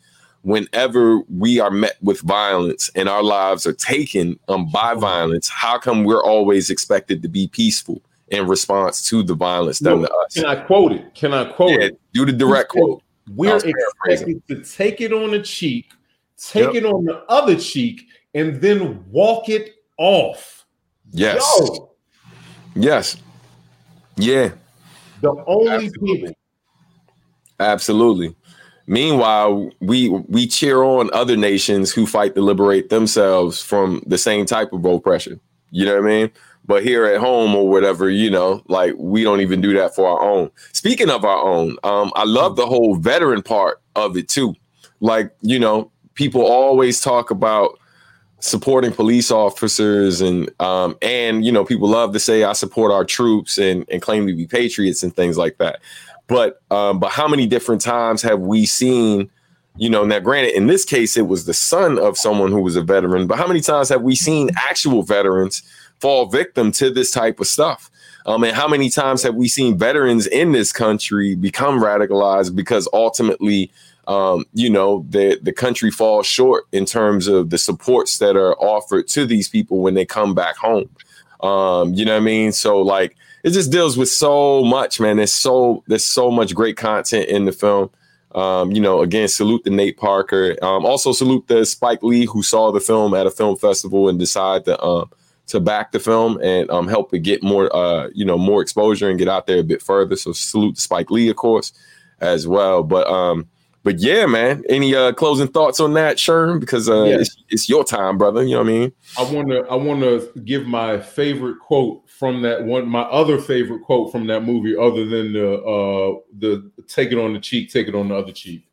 whenever we are met with violence and our lives are taken um, by violence, how come we're always expected to be peaceful in response to the violence done to us? Can I quote it? Can I quote yeah, it? Do the direct quote. We're expected to take it on the cheek, take yep. it on the other cheek, and then walk it off. Yes. Yo. Yes. Yeah. The only Absolutely. people. Absolutely. Meanwhile, we we cheer on other nations who fight to liberate themselves from the same type of oppression. You know what I mean? But here at home or whatever, you know, like we don't even do that for our own. Speaking of our own, um, I love the whole veteran part of it too. Like, you know, people always talk about supporting police officers and um, and you know people love to say I support our troops and and claim to be patriots and things like that. But um, but how many different times have we seen, you know, now granted, in this case, it was the son of someone who was a veteran, but how many times have we seen actual veterans fall victim to this type of stuff? Um, and how many times have we seen veterans in this country become radicalized because ultimately, um, you know, the the country falls short in terms of the supports that are offered to these people when they come back home. Um, you know what I mean? So like it just deals with so much, man. There's so there's so much great content in the film. Um, you know, again, salute to Nate Parker. Um, also salute the Spike Lee who saw the film at a film festival and decided to um, to back the film and um, help it get more uh, you know more exposure and get out there a bit further. So salute to Spike Lee, of course, as well. But um, but yeah, man. Any uh, closing thoughts on that, Sherm? Because uh, yeah. it's, it's your time, brother. You know what I mean? I want to I want to give my favorite quote from that one. My other favorite quote from that movie, other than the uh, the take it on the cheek, take it on the other cheek.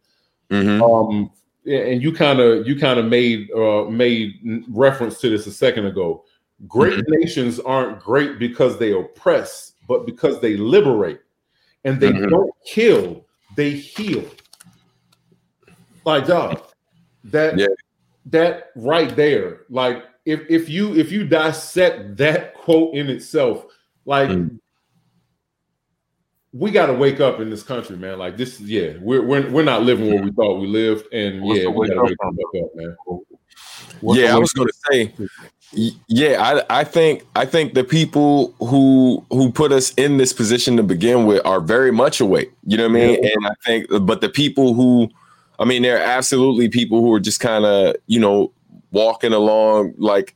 Mm-hmm. Um, and you kind of you kind of made uh, made reference to this a second ago. Great mm-hmm. nations aren't great because they oppress, but because they liberate, and they mm-hmm. don't kill, they heal like dog, that yeah. that right there, like if if you if you dissect that quote in itself, like mm. we got to wake up in this country, man. Like this, yeah, we're we're, we're not living where we thought we lived, and What's yeah, we got to wake up, man. What's yeah, I was going to say, yeah, I I think I think the people who who put us in this position to begin with are very much awake. You know what I mean? Yeah. And I think, but the people who I mean, there are absolutely people who are just kind of, you know, walking along, like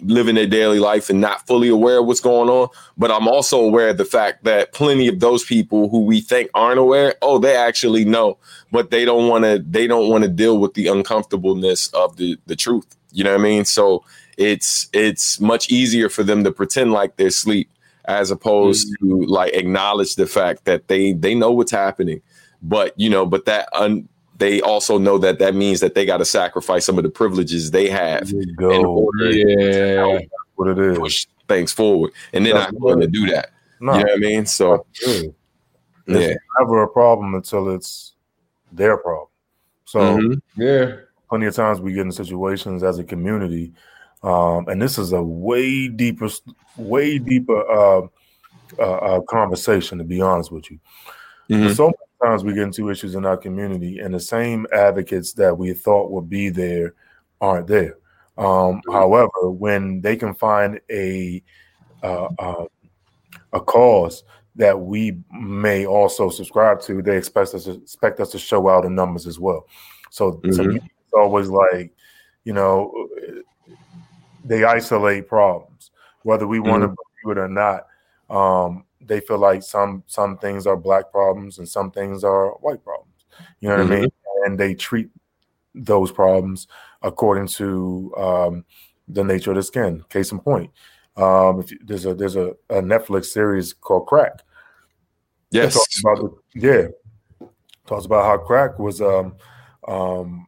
living their daily life and not fully aware of what's going on. But I'm also aware of the fact that plenty of those people who we think aren't aware, oh, they actually know, but they don't want to. They don't want to deal with the uncomfortableness of the the truth. You know what I mean? So it's it's much easier for them to pretend like they're asleep as opposed mm-hmm. to like acknowledge the fact that they they know what's happening but you know but that un, they also know that that means that they got to sacrifice some of the privileges they have in order yeah. to what it is. push things forward. And they're That's not going to do that. No. You know what I mean? So, it's yeah. never a problem until it's their problem. So, mm-hmm. yeah, plenty of times we get in situations as a community, um, and this is a way deeper, way deeper uh, uh, uh, conversation. To be honest with you, mm-hmm. so times we get into issues in our community, and the same advocates that we thought would be there aren't there. Um, mm-hmm. However, when they can find a uh, uh, a cause that we may also subscribe to, they expect us to, expect us to show out in numbers as well. So mm-hmm. me, it's always like, you know, they isolate problems, whether we want to Mm-hmm. believe it or not. Um, they feel like some some things are black problems and some things are white problems. You know what I mean? And they treat those problems according to um, the nature of the skin. Case in point, um, if you, there's a there's a, a Netflix series called Crack. Yes. talks about the, yeah, talks about how crack was um um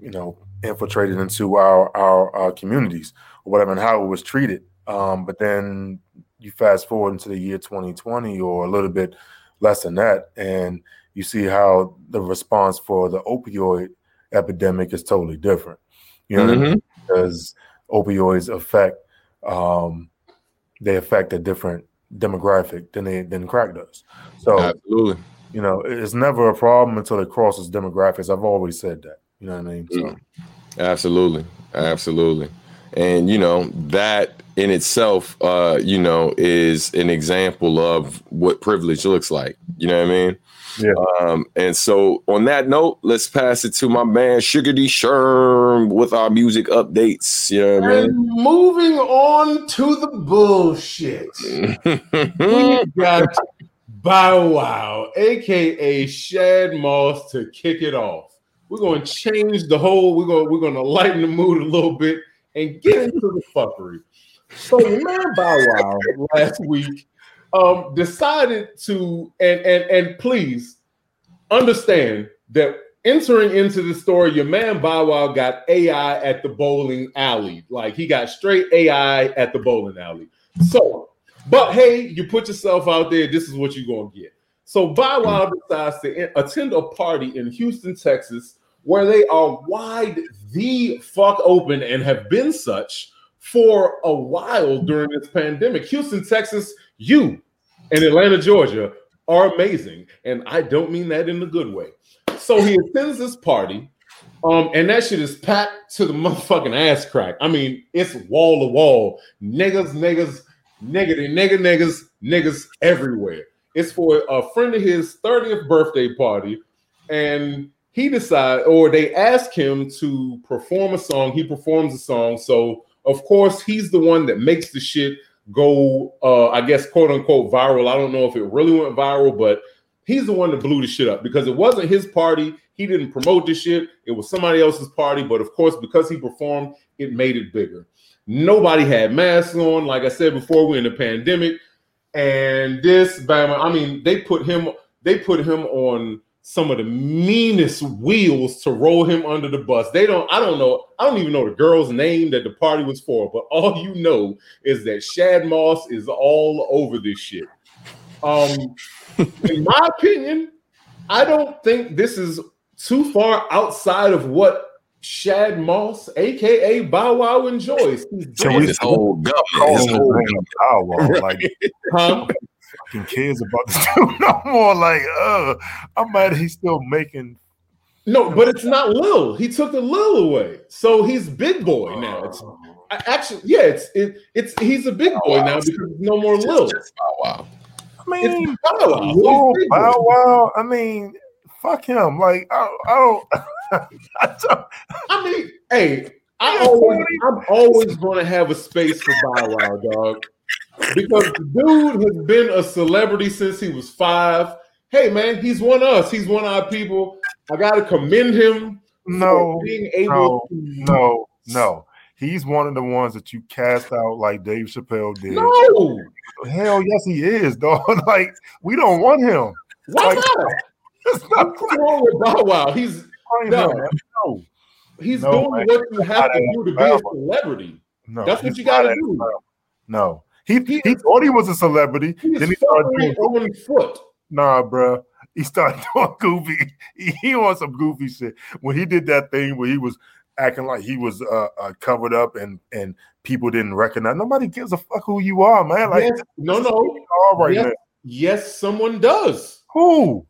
you know infiltrated into our our, our communities or whatever and how it was treated. Um, but then you fast forward into the year 2020 or a little bit less than that, and you see how the response for the opioid epidemic is totally different. You know what I mean? Mhm. because opioids affect um, they affect a different demographic than they than crack does. So Absolutely. you know it's never a problem until it crosses demographics. I've always said that. You know what I mean? So Mm. Absolutely. Absolutely. And you know, that in itself uh, you know, is an example of what privilege looks like. You know what I mean? Yeah. Um, and so on that note, let's pass it to my man Sugar D Sherm with our music updates. You know what I And moving on to the bullshit. We got Bow Wow, aka Shad Moss, to kick it off. We're going to change the whole. We're going. We're going to lighten the mood a little bit and get into the fuckery. So, your man Bow Wow last week um, decided to, and and and please understand that entering into the story, your man Bow Wow got AI at the bowling alley. Like he got straight AI at the bowling alley. So, but hey, you put yourself out there. This is what you're gonna get. So Bow Wow decides to attend a party in Houston, Texas, where they are wide the fuck open and have been such for a while during this pandemic. Houston, Texas, you and Atlanta, Georgia are amazing, and I don't mean that in a good way. So he attends this party, um, and that shit is packed to the motherfucking ass crack. I mean, it's wall to wall, niggas, niggas, niggity, nigga, niggas, niggas everywhere. It's for a friend of his 30th birthday party, and he decided, or they ask him to perform a song. He performs a song, so of course he's the one that makes the shit go, uh, I guess, quote unquote, viral. I don't know if it really went viral, but he's the one that blew the shit up because it wasn't his party. He didn't promote the shit. It was somebody else's party. But of course, because he performed, it made it bigger. Nobody had masks on. Like I said before, we're in a pandemic. And this Bama, I mean, they put him, they put him on some of the meanest wheels to roll him under the bus. They don't, I don't know, I don't even know the girl's name that the party was for, but all you know is that Shad Moss is all over this shit. Um, in my opinion, I don't think this is too far outside of what Shad Moss, aka Bow Wow, enjoys. He's So doing we- This whole government, this whole random Bow Wow, like huh? Fucking kids about this dude no more. Like, uh, I'm mad he's still making. No, but it's not Lil. He took the Lil away, so he's big boy now. It's I- actually, yeah, it's it, it's he's a big boy now because no more Lil. Just Bow Wow. I mean, It's Bow Wow. Lil he's big boy. Bow Wow. I mean, fuck him. Like, I, I don't. I don't I mean, hey, I always. I'm always going to have a space for Bow Wow, dog, because the dude has been a celebrity since he was five. Hey, man, he's one of us. He's one of our people. I got to commend him no, for being able to. no, no. He's one of the ones that you cast out like Dave Chappelle did. No, Hell yes, he is, dog. like, we don't want him. why Like, not? It's not What's wrong with Bow Wow? He's No. him. No, he's No, doing man. what you have to do to be a celebrity. no. That's what you gotta do. No, he He he thought he was a celebrity. He's Then he started doing on foot. Nah, bro. He started doing goofy. He, he on some goofy shit. When he did that thing where he was acting like he was uh, uh, covered up and and people didn't recognize. Nobody gives a fuck who you are, man. Like, yes, no, no. who you are right yes, now. yes, someone does. Who?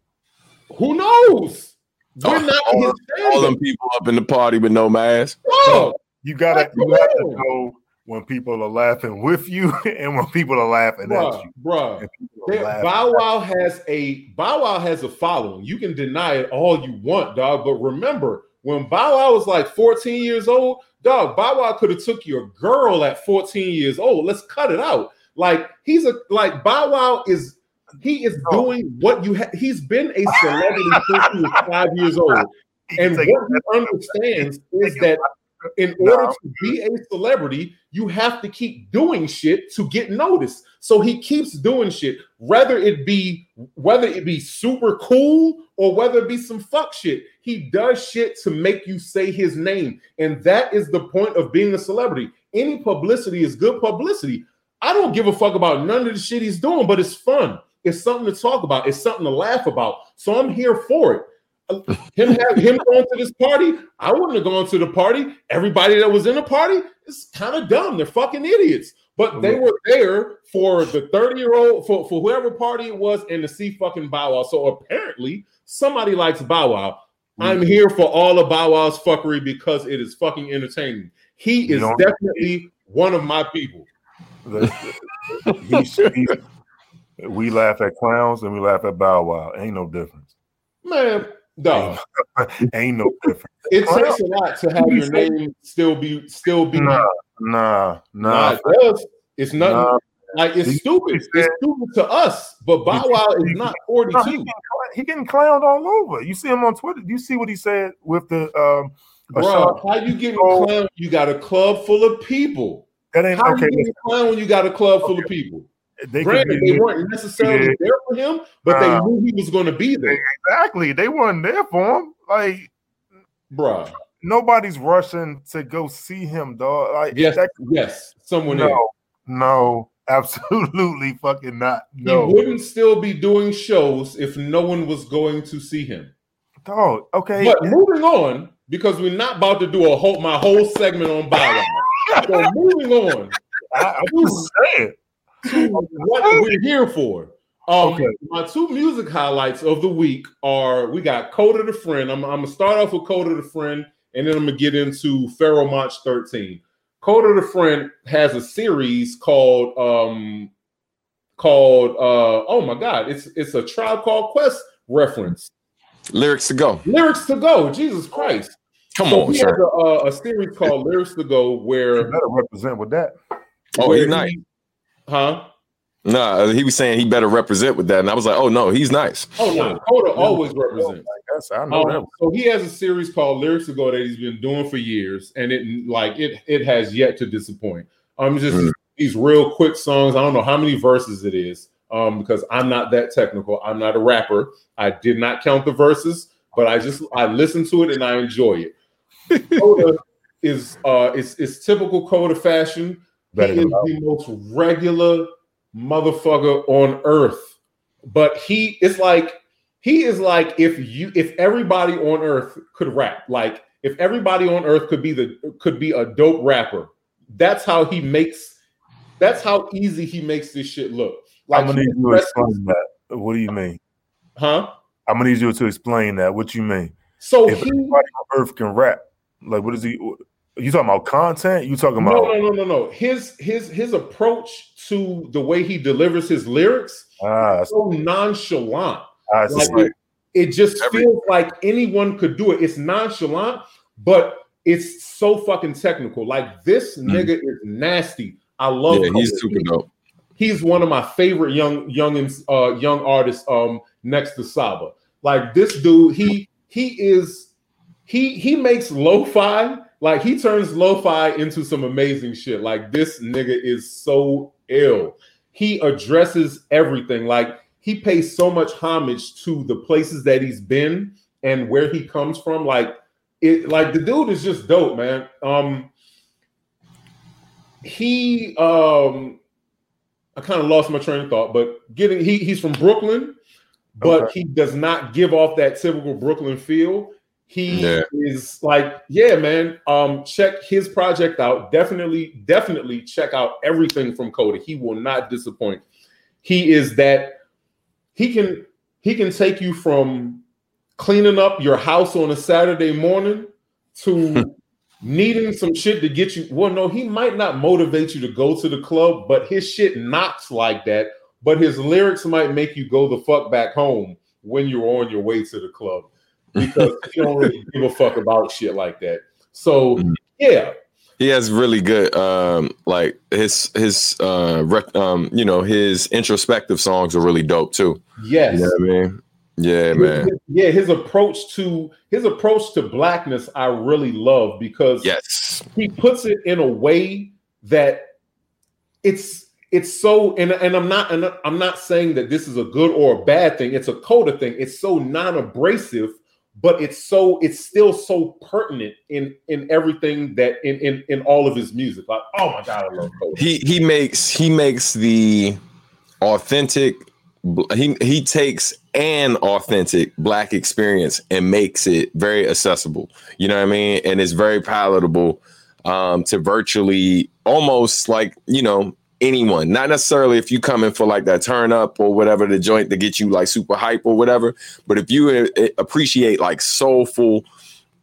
Who knows? We're Oh, not all, his all standard. them people up in the party with no mask. Dog, You gotta you have to come know when people are laughing with you and when people are laughing at you. bruh. And people are There- laughing Bow Wow has a Bow Wow has a following. You can deny it all you want, dog. But remember, when Bow Wow was like 14 years old, dog, Bow Wow could have took your girl at 14 years old. Let's cut it out. Like he's a like Bow Wow is he is doing what you have. He's been a celebrity since he was five years old, and what he understands is that in order No. to be a celebrity, you have to keep doing shit to get noticed. So he keeps doing shit, whether it be whether it be super cool or whether it be some fuck shit. He does shit to make you say his name, and that is the point of being a celebrity. Any publicity is good publicity. I don't give a fuck about none of the shit he's doing, but it's fun. It's something to talk about. It's something to laugh about. So I'm here for it him have him going to this party. I wouldn't have gone to the party. Everybody that was in the party is kind of dumb. They're fucking idiots. But they were there for the 30 year old for, for whoever party it was and to see fucking Bow Wow. So apparently somebody likes Bow Wow. I'm mm-hmm. here for all of Bow Wow's fuckery because it is fucking entertaining. He is definitely one of my people. He's- he's- we laugh at clowns and we laugh at Bow Wow. Ain't no difference. Man, dog. Ain't no difference. It takes a lot to have your name still be still be Nah, nah, Nah, nah. it does. It's nothing. nah. Like it's stupid. It's stupid to us, but Bow Wow is not No, he, 42. getting, he getting clowned all over. You see him on Twitter. Do you see what he said with the um Bro, how you getting Oh. clown? when You got a club full of people. That ain't How okay. you getting clown when you got a club full of people? They Granted, they weren't necessarily Yeah. there for him, but they knew he was going to be there, exactly. They weren't there for him. Like bro. nobody's rushing to go see him, dog. Like Yes, that- yes, someone else. no, no, absolutely fucking not. He wouldn't still be doing shows if no one was going to see him. dog. Okay, But moving on, because we're not about to do a whole my whole segment on Wow. so moving on. I, I'm just saying. To what we're here for. Um, Okay. my two music highlights of the week are we got Kota the Friend. I'm, I'm gonna start off with Kota the Friend, and then I'm gonna get into Pharaoh March 13. Kota the Friend has a series called um called uh oh my god, it's it's a tribe called Quest reference. Lyrics to go. Lyrics to go, Jesus Christ. Come So on, he has sir. a, a, a series called Lyrics to Go You where better represent with that. Oh, where he's nice. Huh? Nah, he was saying he better represent with that, and I was like, oh no, he's nice. Oh no, Kota always represents. That's I know Um, that. so he has a series called Lyrics to Go that he's been doing for years, and it like it it has yet to disappoint. Um, just Mm. these real quick songs. I don't know how many verses it is, um, because I'm not that technical. I'm not a rapper. I did not count the verses, but I just I listen to it and I enjoy it. Kota is uh, it's it's typical Kota fashion. Better he is the most regular motherfucker on earth. But he is like he is like if you if everybody on earth could rap, like if everybody on earth could be the could be a dope rapper. That's how he makes that's how easy he makes this shit look. I'm gonna need you to explain that. What do you mean? huh? I'm gonna need you to explain that. What you mean? So If he everybody on Earth can rap, like what is he? You talking about content? You talking about? no, no, no, no. no. His his his approach to the way he delivers his lyrics Ah, so nonchalant. ah, Like, it, it just Every- feels like anyone could do it. It's nonchalant, but it's so fucking technical. Like this Mm. nigga is nasty. I love. Yeah, he's super dope. He's one of my favorite young young uh, young artists. Um, next to Saba. Like this dude, he he is he he makes lo-fi. Like he turns lo-fi into some amazing shit. Like this nigga is so ill. He addresses everything. Like he pays so much homage to the places that he's been and where he comes from. Like it, like the dude is just dope, man. Um, he, um, I kind of lost my train of thought, but getting he he's from Brooklyn, but Okay. he does not give off that typical Brooklyn feel. He Yeah. is like, yeah, man. Um, check his project out. Definitely, definitely check out everything from Kota. He will not disappoint. He is that he can he can take you from cleaning up your house on a Saturday morning to needing some shit to get you. Well, no, he might not motivate you to go to the club, but his shit knocks like that. But his lyrics might make you go the fuck back home when you're on your way to the club because he don't really give a fuck about shit like that. So Mhm. yeah, he has really good um like his his uh rec- um you know his introspective songs are really dope too. Yes. You know what I mean? Yeah, man. His- yeah, his approach to his approach to blackness I really love because Yes. he puts it in a way that it's it's so and, and I'm not and I'm not saying that this is a good or a bad thing. It's a Kota thing. It's so non-abrasive, but it's so it's still so pertinent in in everything that in in in all of his music. Like, oh my god, I love Kota. He he makes he makes the authentic he he takes an authentic black experience and makes it very accessible. You know what I mean? And it's very palatable um to virtually almost like, you know, anyone. Not necessarily if you come in for like that turn up or whatever the joint to get you like super hype or whatever, but if you uh, appreciate like soulful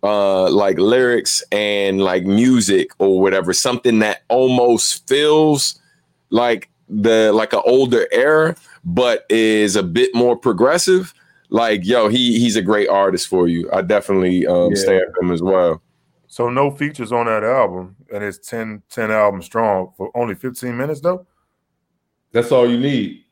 uh like lyrics and like music or whatever, something that almost feels like the like an older era, but is a bit more progressive. Like, yo, he he's a great artist for you. I definitely um Yeah. him as well. So no features on that album, and it's 10, 10 albums strong for only 15 minutes though. That's all you need.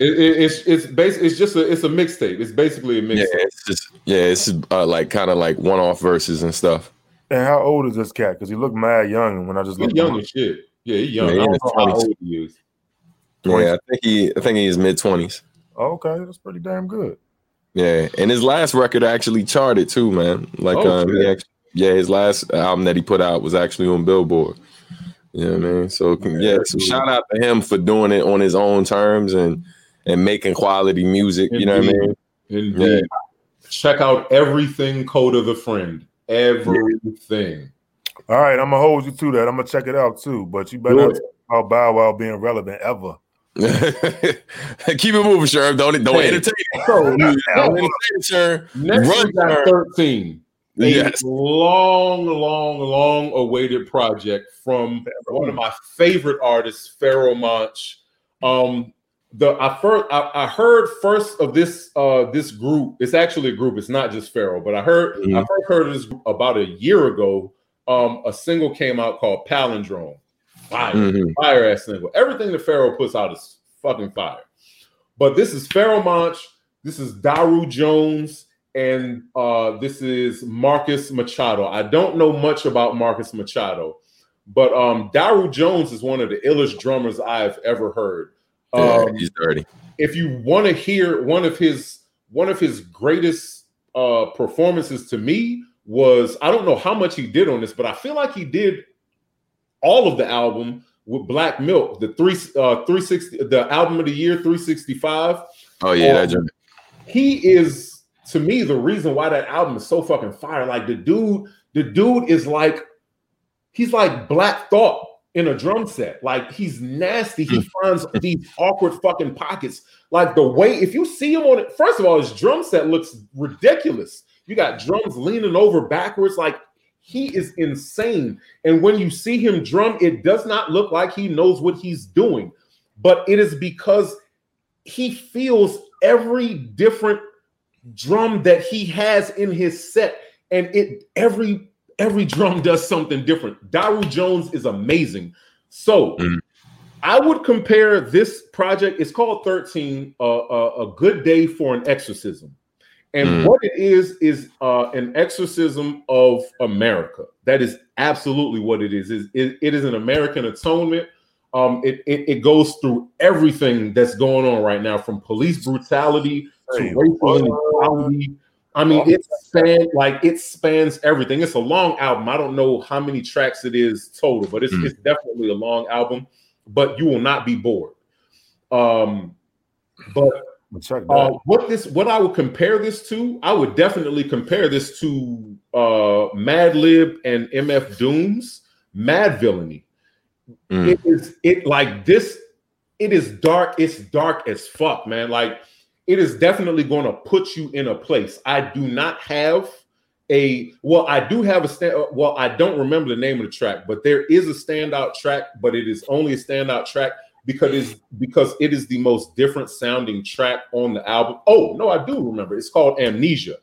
It, it, it's it's bas- it's just a it's a mixtape. It's basically a Yeah, mixtape. it's just yeah, it's uh, like kind of like one-off verses and stuff. And how old is this cat? Because he looked mad young when I just He's looked. young him as shit. Yeah, he's young. Yeah, he I in don't know how old he is. Yeah, I think he I think he is mid twenties. Oh, okay, that's pretty damn good. Yeah, and his last record actually charted too, man. Like, Oh, um, he actually, yeah, his last album that he put out was actually on Billboard. You know what I mean? So yeah, so shout out to him for doing it on his own terms and and making quality music. You know what I mean? Indeed. Check out everything Kota the Friend. Everything. All right, I'm gonna hold you to that. I'm gonna check it out too. But you better Do not talk about Bow Wow being relevant ever. Keep it moving, Sherm. Don't don't Hey. entertain. So Don't entertain, Sherm. next Run, we got Sherm. 13. A Yes. long, long, long awaited project from one of my favorite artists, Pharoahe Monch. Um, the I first I, I heard first of this uh this group. It's actually a group. It's not just Pharoahe, but I heard I Mhm. first heard of this about a year ago. Um, a single came out called Palindrome. Fire, Mhm. fire ass single. Everything that Pharoahe puts out is fucking fire. But this is Pharoahe Monch. This is Daru Jones, and uh, this is Marcus Machado. I don't know much about Marcus Machado, but um, Daru Jones is one of the illest drummers I've ever heard. Yeah, Um, he's dirty. if you want to hear one of his one of his greatest uh performances to me was I don't know how much he did on this, but I feel like he did all of the album with Black Milk, the three uh 360 the album of the year 365. Oh yeah, um. He is to me the reason why that album is so fucking fire. Like the dude, the dude is like he's like Black Thought in a drum set. Like he's nasty. He mm. finds these awkward fucking pockets. Like the way if you see him on it, first of all, his drum set looks ridiculous. You got drums leaning over backwards, like he is insane. And when you see him drum, it does not look like he knows what he's doing, but it is because he feels every different drum that he has in his set, and it every every drum does something different. Daru Jones is amazing. So Mm. I would compare this project. It's called 13, uh, uh, a good day for an exorcism. And Mm. what it is is uh, an exorcism of America. That is absolutely what it is. Is it, it is an American atonement. Um, it, it it goes through everything that's going on right now, from police brutality to Hey, racial inequality. I mean, it spans like it spans everything. It's a long album. I don't know how many tracks it is total, but it's, Mm. it's definitely a long album. But you will not be bored. Um, but But check that. uh, what this what I would compare this to, I would definitely compare this to uh Madlib and MF Doom's Madvillainy. Mm. It is it like this, it is dark, it's dark as fuck, man. Like it is definitely going to put you in a place. I do not have a well, I do have a stand. Well, I don't remember the name of the track, but there is a standout track, but it is only a standout track because it's because it is the most different sounding track on the album. Oh no, I do remember. It's called Amnesia,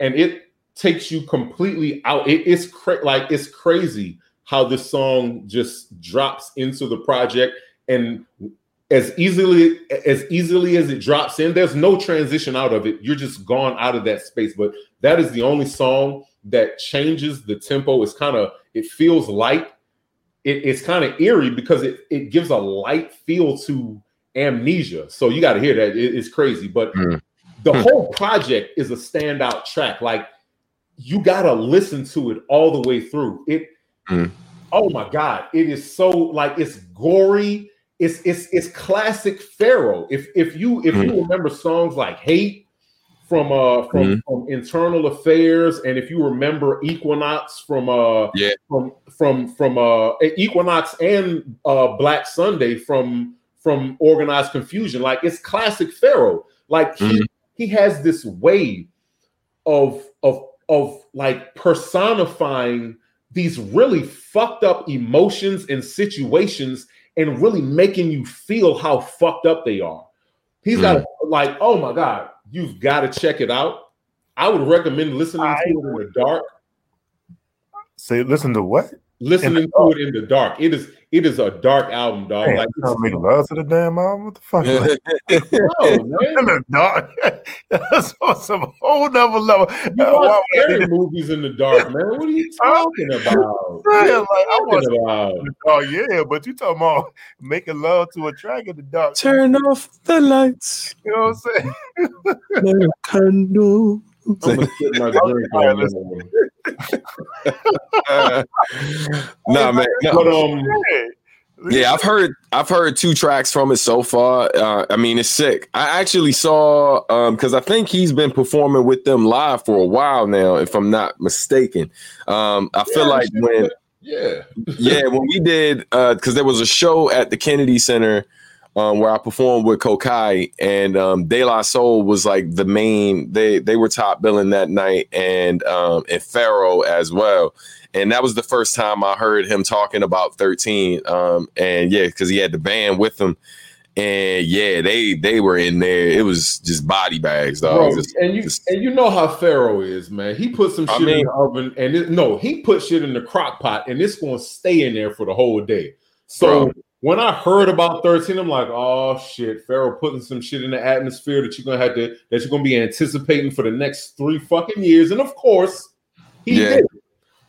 and it takes you completely out. It, it's cra- like it's crazy how this song just drops into the project. And as easily as easily as it drops in there's no transition out of it. You're just gone out of that space. But that is the only song that changes the tempo. It's kind of it feels light. It, it's kind of eerie because it, it gives a light feel to amnesia. So you got to hear that. It, it's crazy. But mm. the mm. whole project is a standout track. Like you got to listen to it all the way through. It mm. oh my god it is so like it's gory it's it's it's classic Pharoahe. If if you if mm. you remember songs like Hate from uh from, mm. from Internal Affairs, and if you remember Equinox from uh yeah from from from uh Equinox and uh Black Sunday from from Organized Konfusion, like it's classic Pharoahe. Like he mm. he has this way of of of like personifying these really fucked up emotions and situations and really making you feel how fucked up they are. He's mm. got like, oh my god, you've got to check it out. I would recommend listening I, to it in the dark. Say, listen to what? Listening to it in the dark. It is it is a dark album, dog. Man, like it's make love to the damn album. What the fuck? no, man. in the dark. That's on some whole nother level. You uh, watch scary movies in the dark, man. What are you talking about? Man, like, I talking about? Oh yeah, but you talking about making love to a track in the dark? Turn off the lights. You know what I'm saying? Let candle. I'm gonna sit my drink on nah, man. No. But um, yeah, I've heard I've heard two tracks from it so far. Uh, I mean, it's sick. I actually saw um because I think he's been performing with them live for a while now, if I'm not mistaken. Um, I yeah, feel like when yeah yeah when we did uh because there was a show at the Kennedy Center um, where I performed with Kokai and um, De La Soul was like the main. They they were top billing that night, and um, and Pharoahe as well. And that was the first time I heard him talking about 13. Um, and yeah, because he had the band with him. And yeah, they they were in there. It was just body bags, dog. Bro, and you just, and you know how Pharoahe is, man. He put some shit I mean, in the oven, and it, no, he put shit in the crock pot, and it's gonna stay in there for the whole day. So bro when I heard about 13, I'm like, oh shit, Pharoahe putting some shit in the atmosphere that you're gonna have to that you're gonna be anticipating for the next three fucking years. And of course, he yeah. did.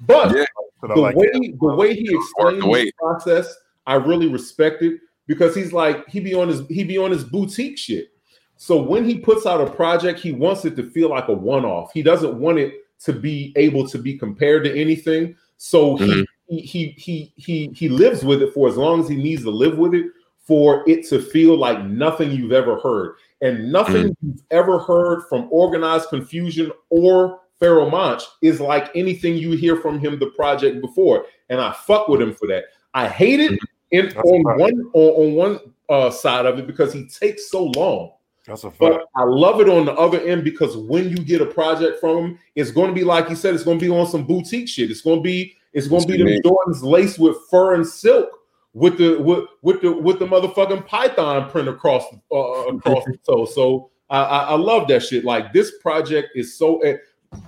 But yeah. the like way that. the way he explained the, the process, I really respect it because he's like he be on his he be on his boutique shit. So when he puts out a project, he wants it to feel like a one-off. He doesn't want it to be able to be compared to anything. So mm-hmm. he he he he he lives with it for as long as he needs to live with it for it to feel like nothing you've ever heard and nothing mm. you've ever heard from Organized Konfusion or Pharoahe Monch is like anything you hear from him the project before and I fuck with him for that. I hate it in on one on, on one uh, side of it because he takes so long. That's a fact. But I love it on the other end because when you get a project from him, it's going to be like you said, it's going to be on some boutique shit. It's going to be it's gonna be the Jordans laced with fur and silk with the with with the with the motherfucking python print across uh, across the toe. So I, I, I love that shit. Like this project is so. Uh,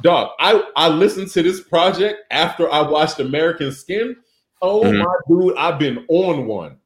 dog, I I listened to this project after I watched American Skin. Oh mm-hmm. my dude, I've been on one.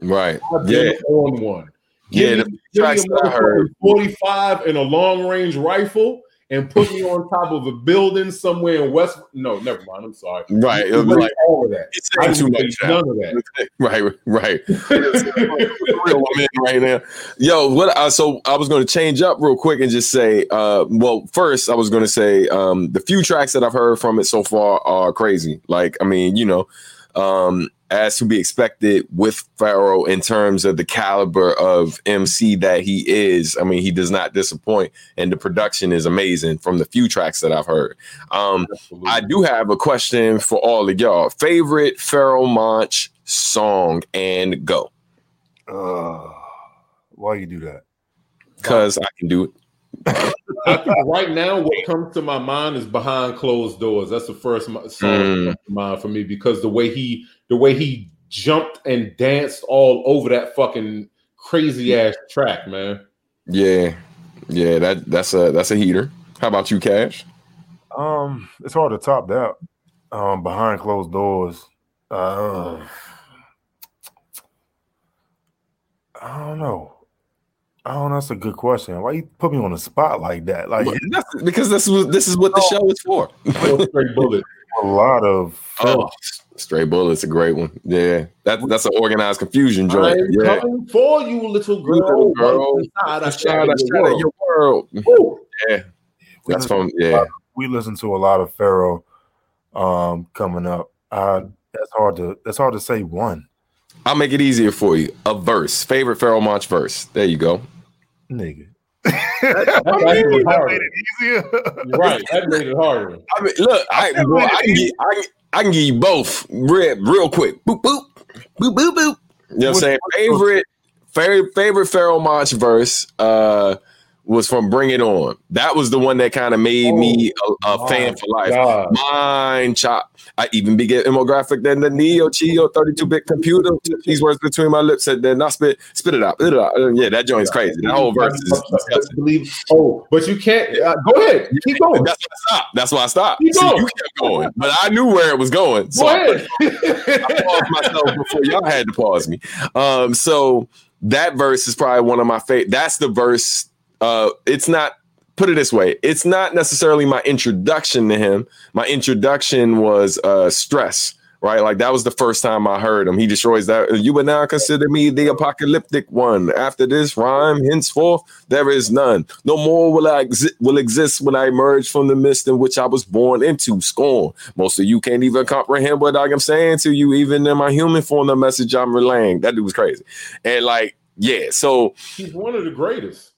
Right. I've been yeah. on one. Give yeah, me, the me 45 and a long range rifle and put me on top of a building somewhere in West. No, never mind. I'm sorry. Right. It was like all of that. It's saying too much. None of that. Right. Right. real woman right now. Yo, what? Uh, so I was going to change up real quick and just say, uh, well, first I was going to say, um, the few tracks that I've heard from it so far are crazy. Like, I mean, you know, um, as to be expected with Pharoahe in terms of the caliber of MC that he is. I mean, he does not disappoint, and the production is amazing from the few tracks that I've heard. Um, I do have a question for all of y'all. Favorite Pharoah Monch song and go. Uh, why you do that? Because I can do it. right now, what comes to my mind is behind closed doors. That's the first song mm. mind for me because the way he the way he jumped and danced all over that fucking crazy ass track, man. Yeah, yeah, that that's a that's a heater. How about you, Cash? Um, it's hard to top that. Um, behind closed doors. Uh, I don't know. I don't know. That's a good question. Why you put me on the spot like that? Like that's, because this was this is what the show is for. Straight bullet. a lot of Oh, Stray Bullet's a great one. Yeah, that's that's an Organized Konfusion joint. I'm Yeah, coming for you, little girl. Little girl. Once inside, I Shout shattered your world. your world. Woo. Yeah, we that's listen, from yeah. we listen to a lot of Pharoahe um coming up. Uh that's hard to that's hard to say one. I'll make it easier for you. A verse, favorite Pharoahe Monch verse. There you go. Nigga. That's That actually harder. made it easier. You're right. That made it harder. I mean, look, I, bro, I can get, I, can- I can give you both real, real quick. Boop boop, boop boop boop. You know what I'm saying? Favorite, favorite, favorite Pharoahe Monch verse. Uh, was from Bring It On. That was the one that kind of made me a, a Oh, fan for life. God. Mine chop. I even be getting more graphic than the Neo Geo 32 bit computer. These words between my lips and then I spit spit it out. Spit it out. Uh, Yeah, that joint's crazy. That whole verse is. Believe. Oh, but you can't. Uh, go ahead. Keep going. That's why I stopped. That's why I stopped. Keep See, going. you kept going, but I knew where it was going. So Go I, ahead. I paused myself before y'all had to pause me. Um, so that verse is probably one of my favorite. That's the verse. Uh, it's not. Put it this way: it's not necessarily my introduction to him. My introduction was uh, stress. Right, like that was the first time I heard him. He destroys that. You would now consider me the apocalyptic one. After this rhyme, henceforth there is none. No more will I exi- will exist when I emerge from the mist in which I was born into. Scorn. Most of you can't even comprehend what I am saying to you, even in my human form. The message I'm relaying. That dude was crazy, and like yeah. So He's one of the greatest.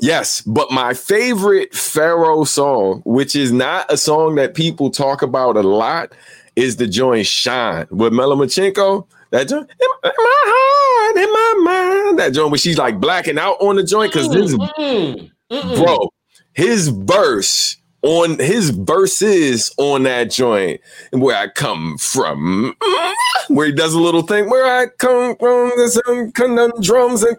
Yes, but my favorite Pharoahe song, which is not a song that people talk about a lot, is the joint Shine with Mela Machinko. That joint, in my heart, in my mind. That joint where she's like blacking out on the joint because this Mm, mm-mm. bro, his verse on his verses on that joint, and where I come from, where he does a little thing, where I come from, there's some conundrums and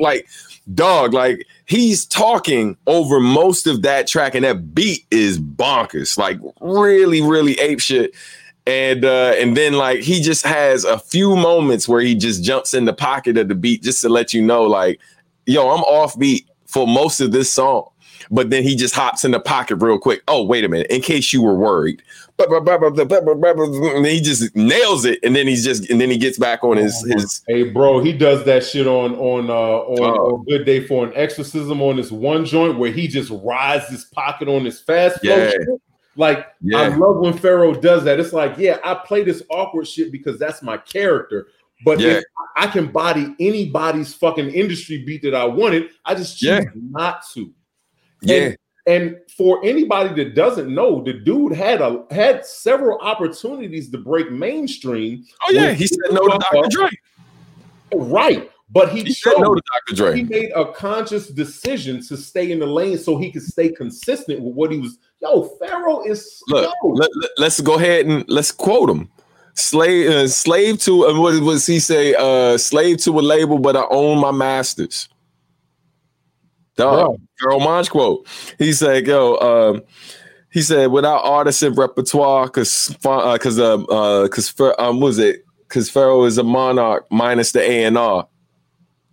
like dog, like he's talking over most of that track, and that beat is bonkers, like really, really ape shit. And uh, and then like he just has a few moments where he just jumps in the pocket of the beat just to let you know, like, yo, I'm off beat for most of this song. But then he just hops in the pocket real quick. Oh, wait a minute, in case you were worried. And then he just nails it, and then he's just and then he gets back on his his Hey, bro, he does that shit on on uh on, Oh. on Good Day for an Exorcism on this one joint where he just rides his pocket on his fast flow. Yeah. Like I love when Pharoahe does that. It's like, yeah, I play this awkward shit because that's my character. But Yeah. I can body anybody's fucking industry beat that I wanted, I just choose Yeah. not to. Yeah. And for anybody that doesn't know, the dude had a had several opportunities to break mainstream. Oh yeah, he said no to Dr. Dre. Right. But he, He said no to Dr. Dre. he made a conscious decision to stay in the lane so he could stay consistent with what he was. Yo, Pharoahe is Look, let, us go ahead and let's quote him. Slave, uh, slave to uh, what was he say? Uh, slave to a label, but I own my masters. Dog, Pharoahe Monch quote. He said, "Yo, um, he said without artists and repertoire, because because uh, uh, because um, was it? Because Pharoahe is a monarch minus the A and R.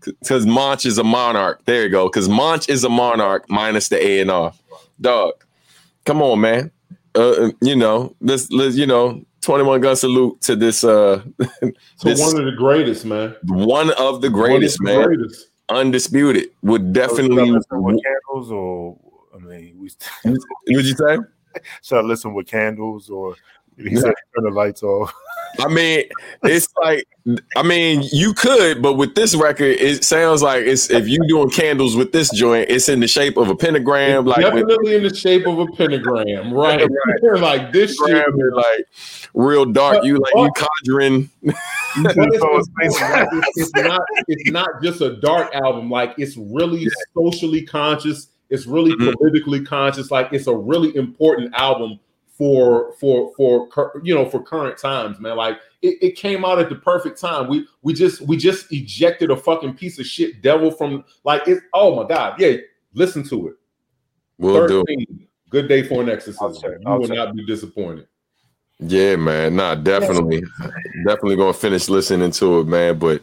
Because Monch is a monarch. There you go. Because Monch is a monarch minus the A and R. Dog, come on, man. Uh, you know, let's, let's you know, 21 gun salute to this uh this- one of the greatest, man. one of the One of greatest, the man. greatest. Undisputed. Would definitely with candles or I mean we would you say? should I listen with candles or he said turn the lights off. I mean, it's like I mean, you could, but with this record, it sounds like it's if you doing candles with this joint, it's in the shape of a pentagram, like with Definitely in the shape of a pentagram, right? like this shit. pentagram and, like real dark. You like you conjuring. But it's, it's, it's- it's not it's not just a dark album like it's really socially conscious it's really Mhm. politically conscious like it's a really important album for for for you know for current times man like it, it came out at the perfect time we we just we just ejected a fucking piece of shit devil from like it oh my god yeah listen to it We'll do. good day for an exorcism. check, You I'll will check. not be disappointed. Yeah, man. Nah, definitely, definitely gonna finish listening to it, man. But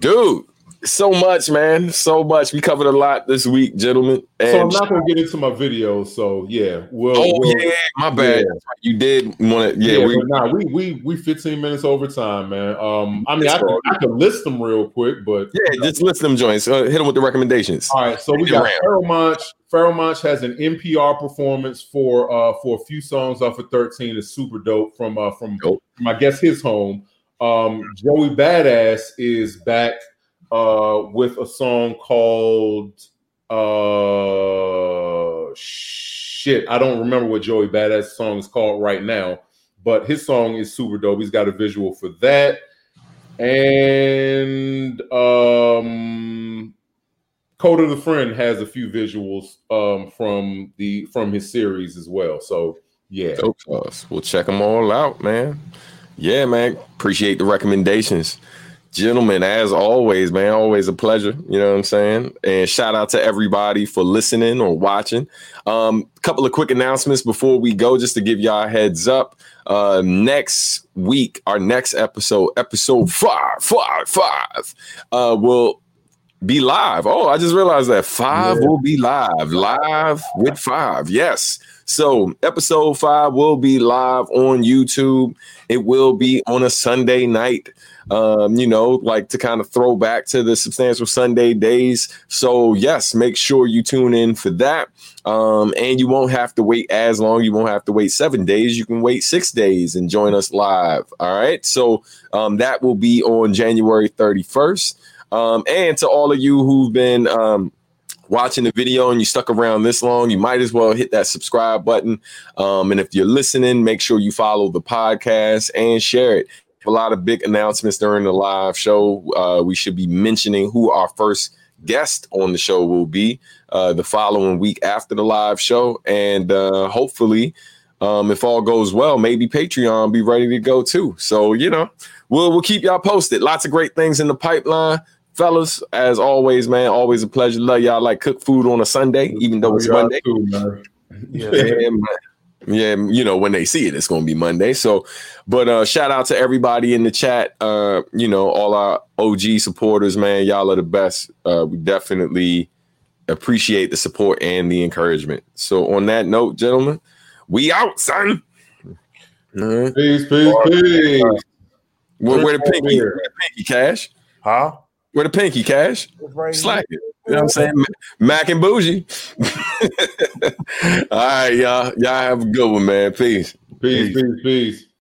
dude, so much, man, so much. We covered a lot this week, gentlemen. And So I'm not gonna get into my video. So yeah, we'll. oh we'll- yeah, my bad. Yeah. You did want to, yeah. Yeah, we, nah, we we we 15 minutes over time, man. Um, I mean, I could, I could list them real quick, but yeah, just list them joints. Uh, hit them with the recommendations. all right. So we got Monch. Pharoahe has an NPR performance for uh for a few songs off of 13. It's super dope from uh from, Dope. from I guess his home. Um, Joey Badass is back uh with a song called uh shit. I don't remember what Joey Badass song is called right now, but his song is super dope. He's got a visual for that. And um Kota the Friend has a few visuals um from the from his series as well. So yeah. Dope sauce. We'll check them all out, man. Yeah, man. Appreciate the recommendations. Gentlemen, as always, man, always a pleasure. You know what I'm saying? And shout out to everybody for listening or watching. Um, a couple of quick announcements before we go, just to give y'all a heads up. Uh, next week, our next episode, episode five, five, five, uh, will be live. Oh, I just realized that five Yeah. will be live, live with five. Yes. So episode five will be live on YouTube. It will be on a Sunday night. Um, you know, like to kind of throw back to the substantial Sunday days. So yes, make sure you tune in for that. Um, and you won't have to wait as long. You won't have to wait seven days. You can wait six days and join us live. All right. So um, that will be on January 31st. Um, and to all of you who've been um, watching the video and you stuck around this long, you might as well hit that subscribe button. Um, and if you're listening, make sure you follow the podcast and share it. A lot of big announcements during the live show. Uh, we should be mentioning who our first guest on the show will be uh, the following week after the live show. And uh, hopefully, um, if all goes well, maybe Patreon be ready to go too. So, you know, we'll, we'll keep y'all posted. Lots of great things in the pipeline fellas, as always, man, always a pleasure. Love y'all like cook food on a Sunday, even though it's Y'all Monday. too, man. Yeah. Yeah, man. Yeah, you know, when they see it, it's gonna be Monday. So, but uh shout out to everybody in the chat. Uh, you know, all our OG supporters, man. Y'all are the best. Uh, we definitely appreciate the support and the encouragement. So, on that note, gentlemen, we out, son. Right. Peace, peace, peace. Where, where the pinky? Where the pinky cash? Huh? Where the pinky cash? Right Slack it. You know what I'm saying? Mac and bougie. All right, y'all. Y'all have a good one, man. Peace. Peace, peace, peace.